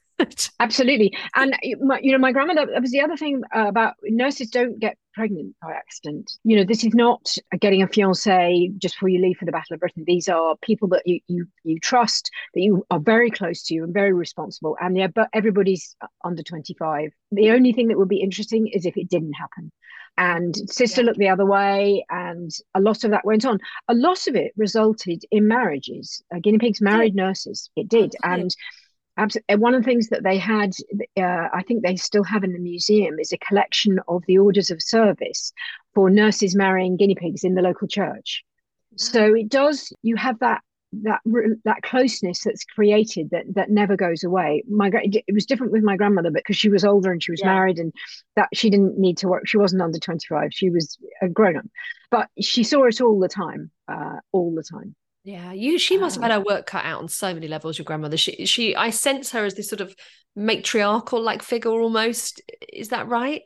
Absolutely. And, my, you know, my grandmother, that was the other thing uh, about nurses don't get pregnant by accident. You know, this is not getting a fiance just before you leave for the Battle of Britain. These are people that you you you trust, that you are very close to, and very responsible. And yeah, but everybody's under twenty five. The only thing that would be interesting is if it didn't happen. And sister yeah. looked the other way, and a lot of that went on. A lot of it resulted in marriages. Uh, guinea pigs married yeah. nurses. It did, and Absolutely. One of the things that they had, uh, I think they still have in the museum, is a collection of the orders of service for nurses marrying guinea pigs in the local church. So it does. You have that that that closeness that's created that that never goes away. My it was different with my grandmother because she was older and she was yeah. married and that she didn't need to work. She wasn't under twenty five. She was a grown up, but she saw it all the time, uh, all the time. Yeah, you. She must have had um, her work cut out on so many levels. Your grandmother. She. She. I sense her as this sort of matriarchal like figure almost. Is that right?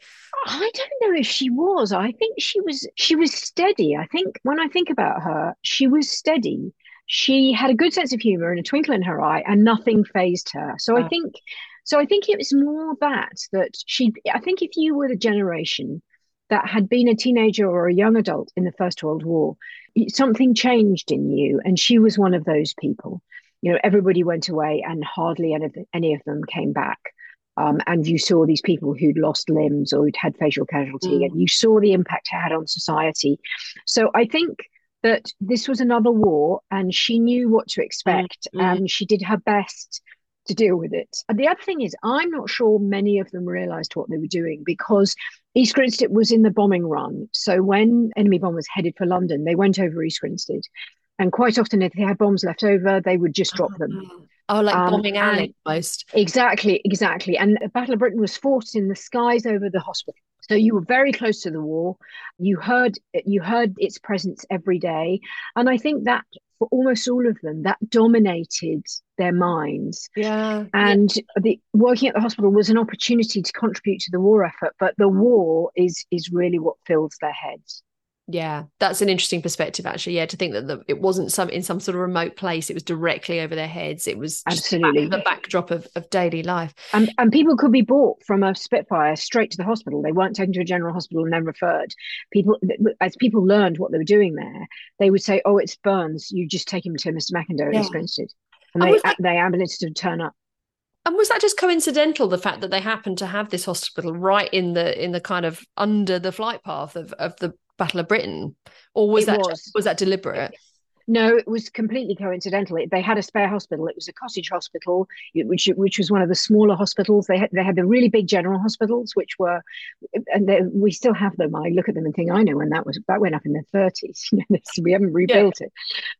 I don't know if she was. I think she was. She was steady. I think when I think about her, she was steady. She had a good sense of humor and a twinkle in her eye, and nothing phased her. So I think. So I think it was more that that she. I think if you were the generation that had been a teenager or a young adult in the First World War, something changed in you. And she was one of those people. You know, everybody went away and hardly any of, any of them came back. Um, and you saw these people who'd lost limbs or who'd had facial casualty, mm. and you saw the impact it had on society. So I think that this was another war, and she knew what to expect, mm. and she did her best to deal with it. And the other thing is, I'm not sure many of them realised what they were doing because East Grinstead was in the bombing run. So when enemy bombers headed for London, they went over East Grinstead. And quite often, if they had bombs left over, they would just drop them. Oh, like um, bombing alley almost. Exactly, exactly. And the Battle of Britain was fought in the skies over the hospital. So you were very close to the war. You heard you heard its presence every day, and I think that for almost all of them, that dominated their minds. Yeah. And yeah. the working at the hospital was an opportunity to contribute to the war effort, but the war is is really what fills their heads yeah that's an interesting perspective actually. Yeah to think that the, it wasn't some in some sort of remote place it was directly over their heads. It was absolutely. the backdrop of, of daily life. And, and people could be brought from a spitfire straight to the hospital. They weren't taken to a general hospital and then referred. People as people learned what they were doing there they would say oh it's burns. You just take him to mr McIndoe yeah. and they, that, they ambulance to turn up. And was that just coincidental the fact that they happened to have this hospital right in the in the kind of under the flight path of, of the Battle of Britain, or was it that was. was that deliberate? No, it was completely coincidental. They had a spare hospital. It was a cottage hospital, which which was one of the smaller hospitals. They had they had the really big general hospitals, which were, and they, we still have them. I look at them and think, I know when that was that went up in the thirties. we haven't rebuilt yeah. it,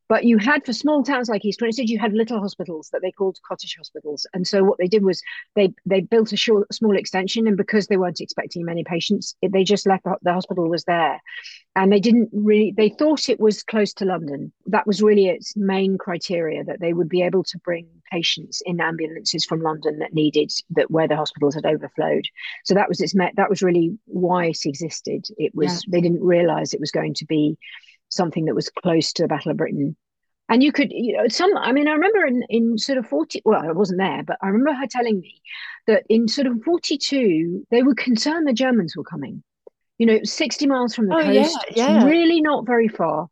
but you had for small towns like East Grinstead, you had little hospitals that they called cottage hospitals. And so what they did was they they built a short, small extension, and because they weren't expecting many patients, they just left the hospital was there and they didn't really they thought it was close to london. That was really its main criteria that they would be able to bring patients in ambulances from london that needed that where the hospitals had overflowed. So that was its met that was really why it existed. It was yeah. they didn't realize it was going to be something that was close to the battle of britain. And you could you know some i mean i remember in in sort of 40 well i wasn't there but i remember her telling me that in sort of 42 they were concerned the germans were coming you know, 60 miles from the oh, coast. Yeah, yeah. really not very far.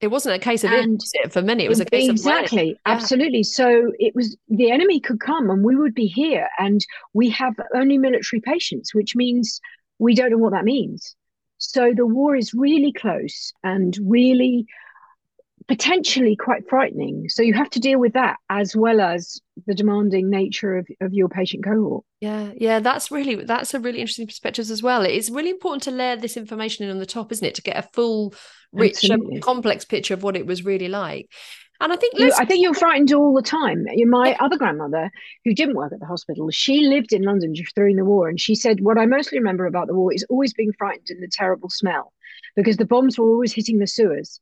It wasn't a case of and it for many. It was a case exactly, of exactly, absolutely. So it was the enemy could come and we would be here, and we have only military patience, which means we don't know what that means. So the war is really close and really potentially quite frightening. So you have to deal with that as well as the demanding nature of, of your patient cohort. Yeah, yeah, that's really that's a really interesting perspective as well. It's really important to layer this information in on the top, isn't it, to get a full, rich, um, complex picture of what it was really like. And I think you, I think you're frightened all the time. My other grandmother, who didn't work at the hospital, she lived in London during the war, and she said, "What I mostly remember about the war is always being frightened in the terrible smell, because the bombs were always hitting the sewers,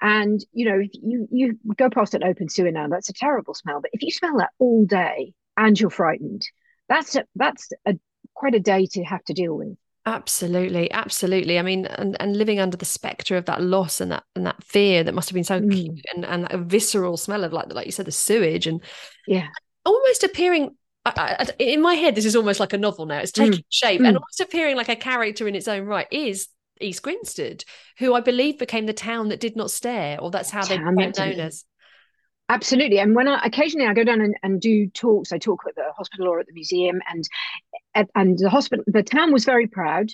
and you know, if you you go past an open sewer now, that's a terrible smell. But if you smell that all day and you're frightened, that's a, that's a quite a day to have to deal with. Absolutely, absolutely. I mean, and, and living under the spectre of that loss and that and that fear that must have been so mm. acute and and that visceral smell of like like you said the sewage and yeah, almost appearing. I, I, in my head, this is almost like a novel now. It's taking mm. shape mm. and almost appearing like a character in its own right. Is East Grinstead, who I believe became the town that did not stare, or that's how they became known as. Absolutely. And when I occasionally I go down and, and do talks, I talk at the hospital or at the museum, and and the hospital, the town was very proud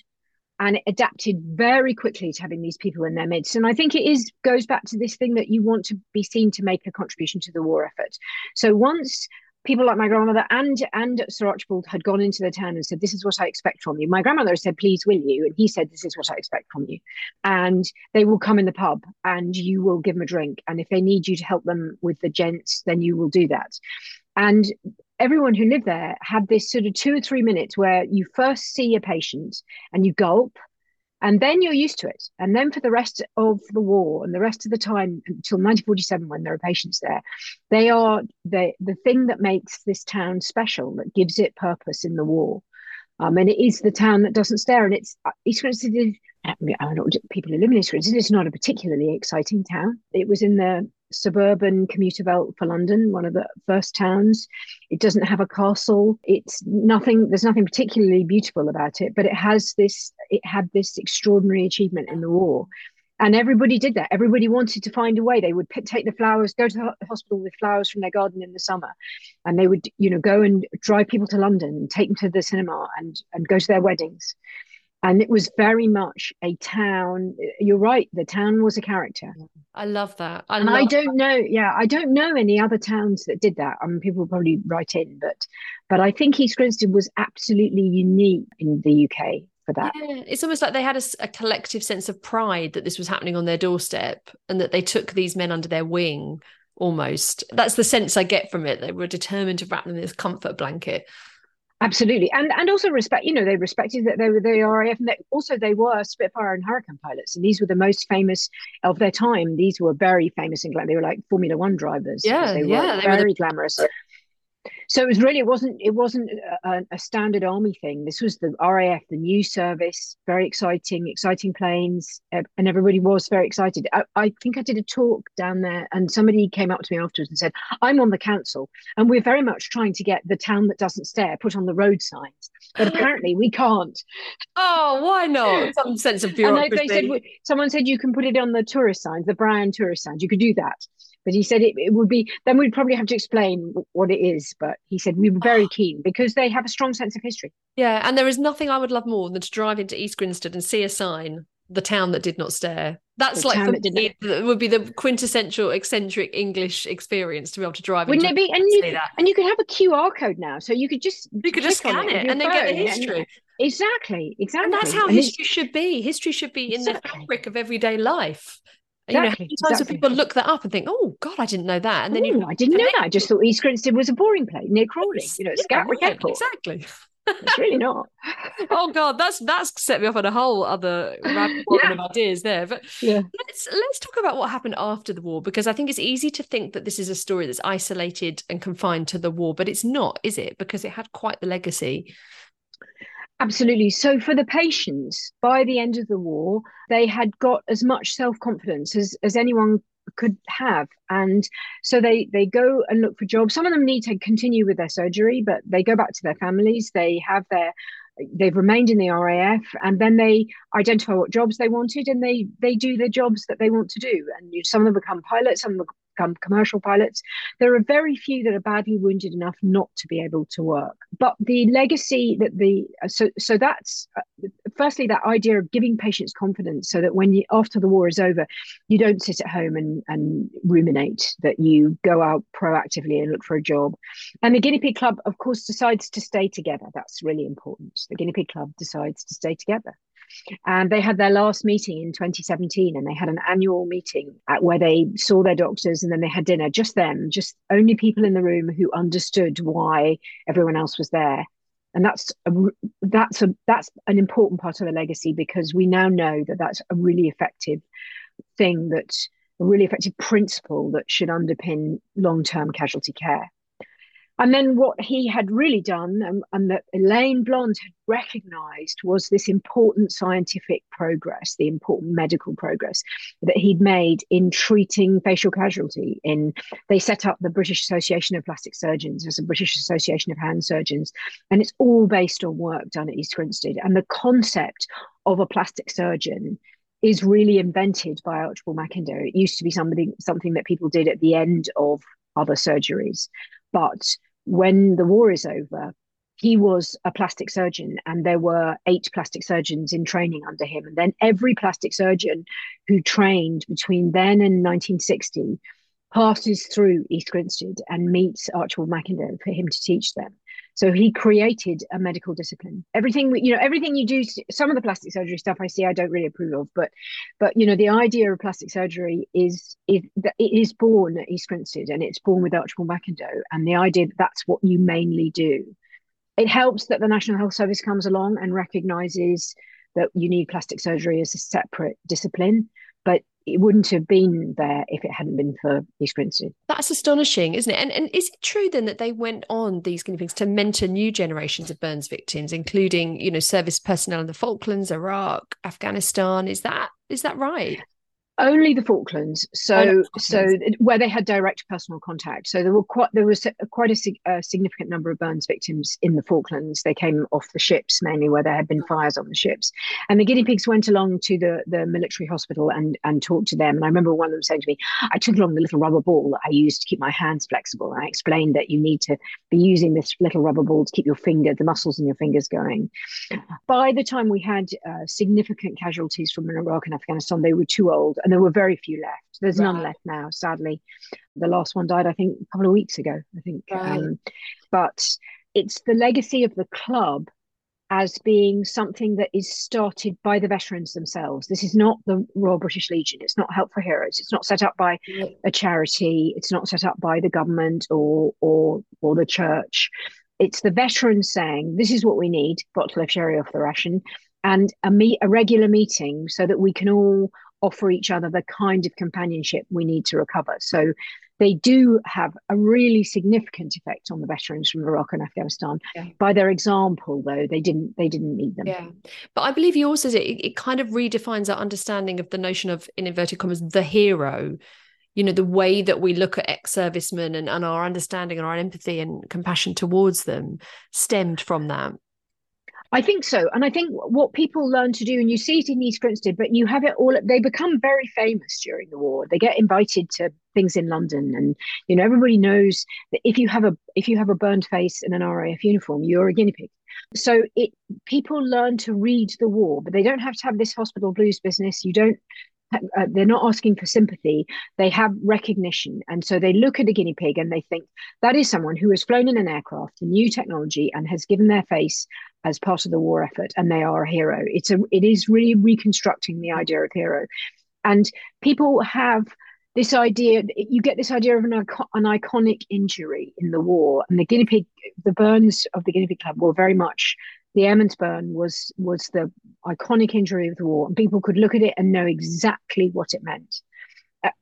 and it adapted very quickly to having these people in their midst. And I think it is goes back to this thing that you want to be seen to make a contribution to the war effort. So once people like my grandmother and and Sir Archibald had gone into the town and said, "This is what I expect from you." My grandmother said, "Please, will you?" And he said, "This is what I expect from you." And they will come in the pub, and you will give them a drink. And if they need you to help them with the gents, then you will do that. And everyone who lived there had this sort of two or three minutes where you first see a patient and you gulp and then you're used to it. And then for the rest of the war and the rest of the time until 1947 when there are patients there they are the the thing that makes this town special that gives it purpose in the war. Um, and it is the town that doesn't stare. And it's East Grinstead I don't know Um, people who live in East Grinstead it's not a particularly exciting town it was in the suburban commuter belt for London, one of the first towns. It doesn't have a castle. It's nothing. There's nothing particularly beautiful about it, but it has this. It had this extraordinary achievement in the war, and everybody did that. Everybody wanted to find a way. They would take the flowers, go to the hospital with flowers from their garden in the summer, and they would, you know, go and drive people to London, take them to the cinema, and and go to their weddings. And it was very much a town you're right the town was a character. I love that. I and love i don't that. know yeah i don't know any other towns that did that. I mean people probably write in but but i think east grinstead was absolutely unique in the uk for that. Yeah, it's almost like they had a, a collective sense of pride that this was happening on their doorstep and that they took these men under their wing almost. That's the sense i get from it they were determined to wrap them in this comfort blanket Absolutely, and and also respect. You know, they respected that they were the RAF, and they, also they were Spitfire and Hurricane pilots, and these were the most famous of their time. These were very famous in England. They were like Formula One drivers. Yeah, they were yeah, they very were the- glamorous so it was really it wasn't it wasn't a, a, standard army thing. This was the raf the new service very exciting exciting planes. And everybody was very excited. I, I, think i did a talk down there and somebody came up to me afterwards and said i'm on the council. And we're very much trying to get the town that doesn't stare put on the road signs. But apparently we can't. Oh why not? Some sense of bureaucracy and they, they said someone said you can put it on the tourist signs the brown tourist signs. You could do that. But he said it, it would be then we'd probably have to explain what it is but he said we were very oh. keen because they have a strong sense of history. Yeah and there is nothing i would love more than to drive into east grinstead and see a sign the town that did not stare. That's the like for me, it would be the quintessential eccentric english experience to be able to drive wouldn't it be? And you that. and you could have a qr code now so you could just you could just scan it, it and then get the history and, exactly exactly and that's how and history should be. History should be in exactly. the fabric of everyday life Exactly, you know, how times exactly. people look that up and think, "Oh God, I didn't know that," and then Ooh, you, mm, I didn't know that. I just thought East Grinstead was a boring place near Crawley, you know, yeah, Gatwick right, Airport. Exactly. it's really not. oh God, that's that's set me off on a whole other rabbit yeah. of ideas there. But yeah. let's let's talk about what happened after the war because I think it's easy to think that this is a story that's isolated and confined to the war, but it's not, is it? Because it had quite the legacy. Absolutely. So, for the patients, by the end of the war, they had got as much self confidence as, as anyone could have. And so they they go and look for jobs. Some of them need to continue with their surgery but they go back to their families. They have their they've remained in the RAF and then they identify what jobs they wanted and they they do the jobs that they want to do. And some of them become pilots some of them become commercial pilots. There are very few that are badly wounded enough not to be able to work. But the legacy that the so so that's uh, firstly that idea of giving patients confidence so that when you after the war is over you don't sit at home and and ruminate that you go out proactively and look for a job. And the guinea pig club of course decides to stay together. That's really important. The guinea pig club decides to stay together and they had their last meeting in 2017 and they had an annual meeting where they saw their doctors and then they had dinner. Just them just only people in the room who understood why everyone else was there. And that's a, that's a that's an important part of the legacy because we now know that that's a really effective thing that a really effective principle that should underpin long-term casualty care and then what he had really done, and, and that Elaine Blond had recognized, was this important scientific progress, the important medical progress that he'd made in treating facial casualty. In they set up the British Association of Plastic Surgeons as a British Association of Hand Surgeons, and it's all based on work done at East Grinstead. And the concept of a plastic surgeon is really invented by Archibald McIndoe. It used to be something something that people did at the end of other surgeries. But when the war is over, he was a plastic surgeon and there were eight plastic surgeons in training under him. And then every plastic surgeon who trained between then and 1960 passes through East Grinstead and meets Archibald McIndoe for him to teach them. So he created a medical discipline. Everything you know, everything you do. Some of the plastic surgery stuff I see, I don't really approve of, but but you know, the idea of plastic surgery is is that it is born at East Grinstead and it's born with Archibald McIndoe, and the idea that that's what you mainly do. It helps that the National Health Service comes along and recognises that you need plastic surgery as a separate discipline, but it wouldn't have been there if it hadn't been for East Grinstead. That's astonishing, isn't it? And and is it true then that they went on these guinea pigs to mentor new generations of burns victims, including you know service personnel in the Falklands, Iraq, Afghanistan? Is that is that right? Only the Falklands, so oh, so where they had direct personal contact. So there were quite there was quite a, a, significant number of burns victims in the Falklands. They came off the ships mainly, where there had been fires on the ships, and the guinea pigs went along to the the military hospital and and talked to them. And I remember one of them saying to me, "I took along the little rubber ball that I used to keep my hands flexible." And I explained that you need to be using this little rubber ball to keep your finger, the muscles in your fingers going. By the time we had uh, significant casualties from Iraq and Afghanistan, they were too old and there were very few left. There's right. none left now, sadly. The last one died, I think, a couple of weeks ago. I think, right. um, but it's the legacy of the club as being something that is started by the veterans themselves. This is not the Royal British Legion. It's not Help for Heroes. It's not set up by a charity. It's not set up by the government or or or the church. It's the veterans saying, "This is what we need: bottle of sherry off the ration." And a meet a regular meeting so that we can all offer each other the kind of companionship we need to recover. So they do have a really significant effect on the veterans from Iraq and Afghanistan. Yeah. By their example, though, they didn't they didn't need them. Yeah, but I believe yours also it, it kind of redefines our understanding of the notion of in inverted commas the hero. You know, the way that we look at ex-servicemen and, and our understanding and our empathy and compassion towards them stemmed from that. I think so. And I think what people learn to do, and you see it in East Grinstead, but you have it all, they become very famous during the war. They get invited to things in London. And, you know, everybody knows that if you have a if you have a burned face in an RAF uniform, you're a guinea pig. So it people learn to read the war, but they don't have to have this hospital blues business. You don't uh, they're not asking for sympathy. They have recognition. And so they look at a guinea pig and they think that is someone who has flown in an aircraft a new technology and has given their face as part of the war effort and they are a hero. It's a it is really reconstructing the idea of hero. And people have this idea you get this idea of an, an iconic injury in the war. And the guinea pig the burns of the guinea pig club were very much the airman's burn was was the iconic injury of the war, and people could look at it and know exactly what it meant.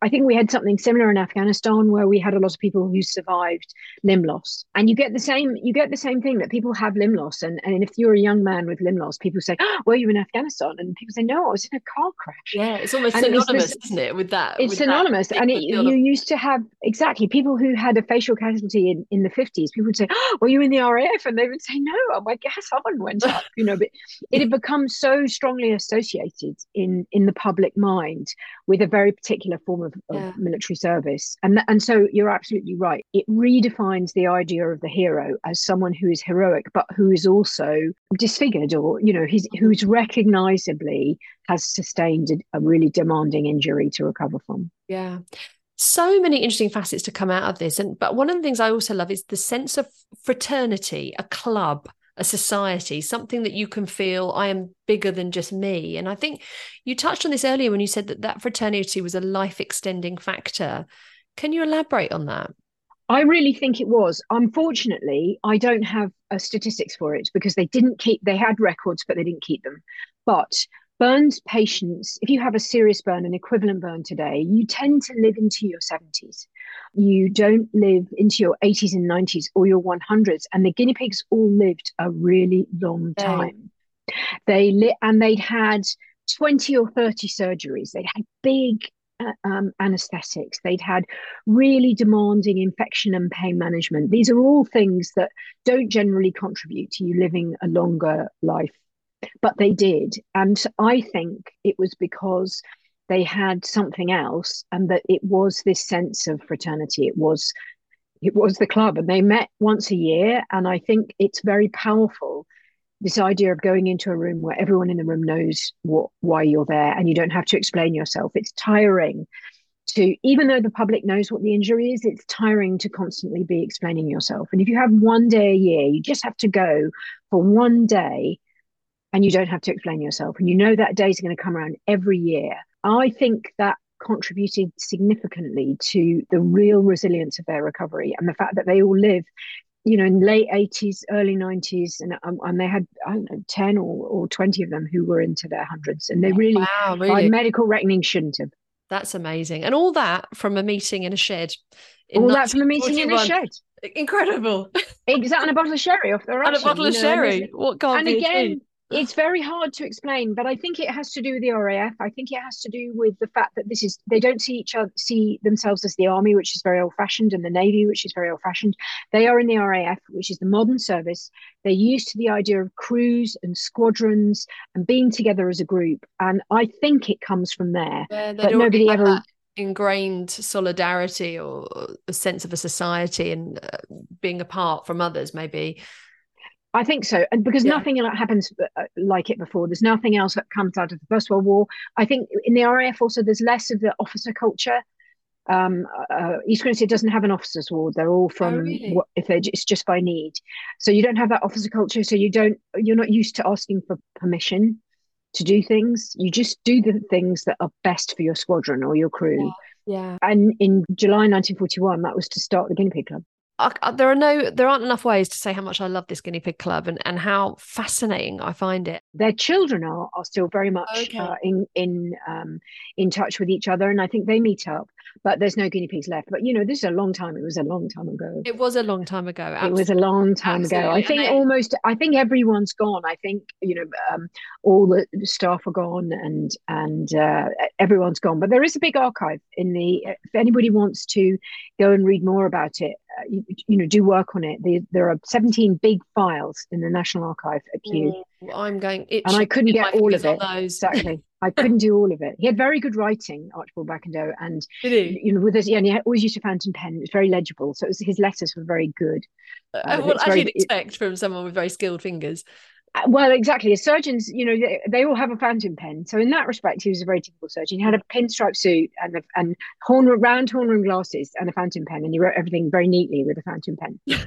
I think we had something similar in Afghanistan where we had a lot of people who survived limb loss. And you get the same you get the same thing that people have limb loss. And, and if you're a young man with limb loss, people say, oh, well, you're in Afghanistan. And people say, no, I was in a car crash. Yeah, it's almost and synonymous, is isn't it, with that? It's with synonymous. That and it, you used to have, exactly, people who had a facial casualty in, in the 50s, people would say, oh, well, you're in the RAF. And they would say, no, my gas oven went up, you know, but it had become so strongly associated in, in the public mind with a very particular form of, of yeah military service. And, and so you're absolutely right. It redefines the idea of the hero as someone who is heroic, but who is also disfigured or, you know, he's, who's recognizably has sustained a, a really demanding injury to recover from. Yeah so many interesting facets to come out of this and but one of the things i also love is the sense of fraternity a club a society, something that you can feel I am bigger than just me. And I think you touched on this earlier when you said that that fraternity was a life extending factor. Can you elaborate on that? I really think it was. Unfortunately, I don't have uh, statistics for it because they didn't keep, they had records, but they didn't keep them. But burns patients, if you have a serious burn, an equivalent burn today, you tend to live into your 70s. You don't live into your 80s and 90s or your 100s. And the guinea pigs all lived a really long time. They lit and they'd had 20 or 30 surgeries. They'd had big uh, um, anesthetics. They'd had really demanding infection and pain management. These are all things that don't generally contribute to you living a longer life but they did. And I think it was because they had something else and that it was this sense of fraternity. It was it was the club and they met once a year. And I think it's very powerful this idea of going into a room where everyone in the room knows what why you're there and you don't have to explain yourself. It's tiring to even though the public knows what the injury is, it's tiring to constantly be explaining yourself. And if you have one day a year, you just have to go for one day and you don't have to explain yourself. And you know that day is going to come around every year. I think that contributed significantly to the real resilience of their recovery and the fact that they all live you know in late 80s early 90s and um, and they had i don't know 10 or, or 20 of them who were into their hundreds. And they really, wow, really? medical reckoning shouldn't have. That's amazing. And all that from a meeting in a shed all that from a meeting in a shed. Incredible. Exactly and a bottle of sherry off the ration and a bottle of know, sherry. what can't and again it's very hard to explain, but I think it has to do with the RAF. I think it has to do with the fact that this is they don't see each other see themselves as the army, which is very old fashioned, and the navy, which is very old fashioned. They are in the RAF, which is the modern service. They're used to the idea of crews and squadrons and being together as a group, and I think it comes from there. Yeah, but nobody ever ingrained solidarity or a sense of a society and uh, being apart from others maybe I think so, and because yeah. nothing happens uh, like it before. There's nothing else that comes out of the First World War. I think in the RAF also there's less of the officer culture. Um, uh, East Grinstead doesn't have an officers' ward. They're all from oh, really? if they it's just by need. So you don't have that officer culture. So you don't you're not used to asking for permission to do things. You just do the things that are best for your squadron or your crew. Yeah. yeah. And in July 1941, that was to start the Guinea Pig Club. I, there are no there aren't enough ways to say how much I love this guinea pig club and, and how fascinating I find it. Their children are are still very much okay. uh, in in um, in touch with each other, and I think they meet up but there's no guinea pigs left. But you know, this is a long time. It was a long time ago. It was a long time ago. Absolutely. It was a long time Absolutely. ago. I think almost. I think everyone's gone. I think you know, um, all the staff are gone, and and uh, everyone's gone. But there is a big archive in the. If anybody wants to go and read more about it, uh, you, you, know, do work on it. The, there are 17 big files in the National Archive at Kew. Mm, I'm going, and I couldn't get all of it. Exactly. I couldn't do all of it. He had very good writing, Archibald McIndoe, and you know, with his yeah, and he always used a fountain pen. It was very legible, so was, his letters were very good. Uh, uh what as you'd expect from someone with very skilled fingers. Uh, well, exactly. As surgeons, you know, they, they, all have a fountain pen. So in that respect, he was a very typical surgeon. He had a pinstripe suit and a, and horn round horn rim glasses and a fountain pen, and he wrote everything very neatly with a fountain pen.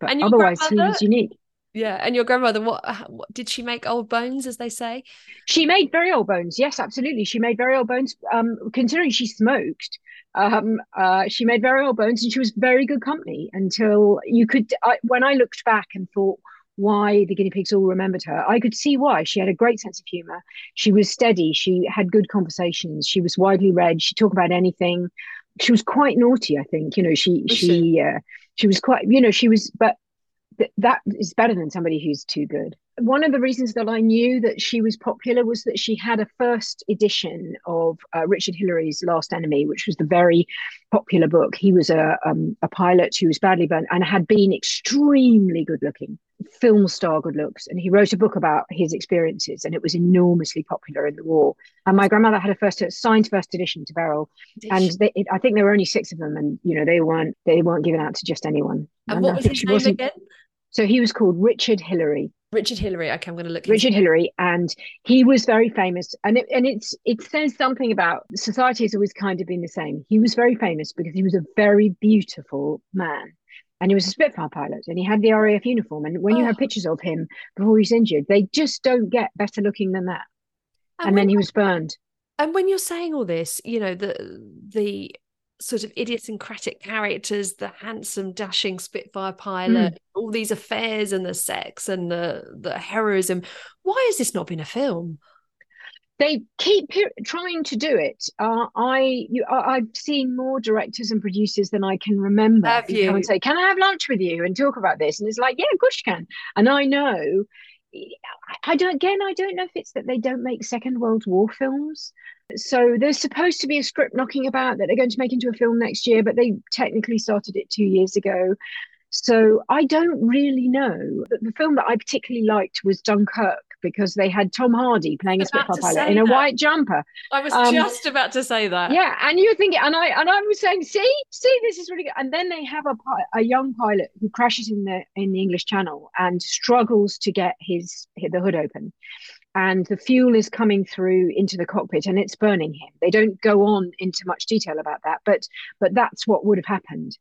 But otherwise, he was unique. Yeah, and your grandmother, what, what, did she make old bones, as they say? She made very old bones. Yes, absolutely. She made very old bones. Um, considering she smoked, um, uh, she made very old bones, and she was very good company until you could. I, when I looked back and thought why the guinea pigs all remembered her, I could see why. She had a great sense of humor. She was steady. She had good conversations. She was widely read. She talked about anything. She was quite naughty, I think. You know, she she uh, she was quite. You know, she was, but th- that is better than somebody who's too good. One of the reasons that I knew that she was popular was that she had a first edition of uh, Richard Hillary's Last Enemy, which was the very popular book. He was a, um, a pilot who was badly burnt and had been extremely good looking, film star good looks. And he wrote a book about his experiences, and it was enormously popular in the war. And my grandmother had a first signed first edition to Beryl, and they, it, I think there were only six of them, and you know they weren't they weren't given out to just anyone. And, and what was his name again? So he was called Richard Hillary. Richard Hillary. Okay, I'm going to look. Richard Hillary, and he was very famous, and it, and it's it says something about society has always kind of been the same. He was very famous because he was a very beautiful man, and he was a Spitfire pilot, and he had the RAF uniform. And when oh. you have pictures of him before he's injured, they just don't get better looking than that. And, and then he was burned. And when you're saying all this, you know the the sort of idiosyncratic characters, the handsome, dashing Spitfire pilot, mm. all these affairs and the sex and the the heroism. Why has this not been a film? They keep trying to do it. Uh, I you, I've seen more directors and producers than I can remember. Have you? Come and say, "Can I have lunch with you and talk about this?" And it's like, "Yeah, of course you can." And I know I don't again I don't know if it's that they don't make Second World War films. So there's supposed to be a script knocking about that they're going to make into a film next year, but they technically started it two years ago. So I don't really know. The film that I particularly liked was Dunkirk because they had Tom Hardy playing a Spitfire pilot in a that. white jumper. I was um, just about to say that. Yeah, and you're thinking, and I and I was saying, see, see, this is really good. And then they have a a young pilot who crashes in the in the English Channel and struggles to get his the hood open, and the fuel is coming through into the cockpit and it's burning him. They don't go on into much detail about that, but but that's what would have happened.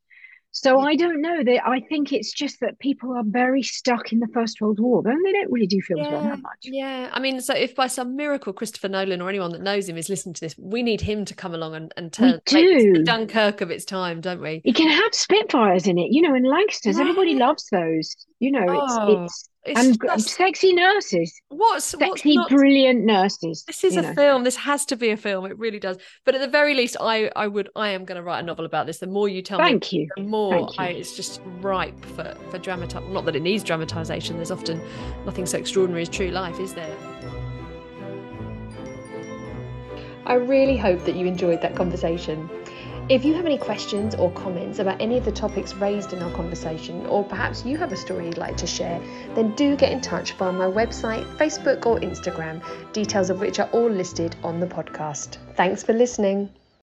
So I don't know. They, I think it's just that people are very stuck in the First World War. Then they don't really do films yeah, that much. Yeah, I mean, so if by some miracle Christopher Nolan or anyone that knows him is listening to this, we need him to come along and, and turn do. Dunkirk of its time, don't we? He can have Spitfires in it, you know, and Lancasters. Right. Everybody loves those. You know, oh. it's It's and just- sexy nurses, what's what's sexy, not- brilliant nurses. This is a know. film. This has to be a film. It really does. But at the very least, I I would I am going to write a novel about this. The more you tell me, Thank you. the more Thank you. It's just ripe for for dramatise. Not that it needs dramatization. There's often nothing so extraordinary as true life, is there? I really hope that you enjoyed that conversation. If you have any questions or comments about any of the topics raised in our conversation, or perhaps you have a story you'd like to share, then do get in touch via my website, Facebook, or Instagram, details of which are all listed on the podcast. Thanks for listening.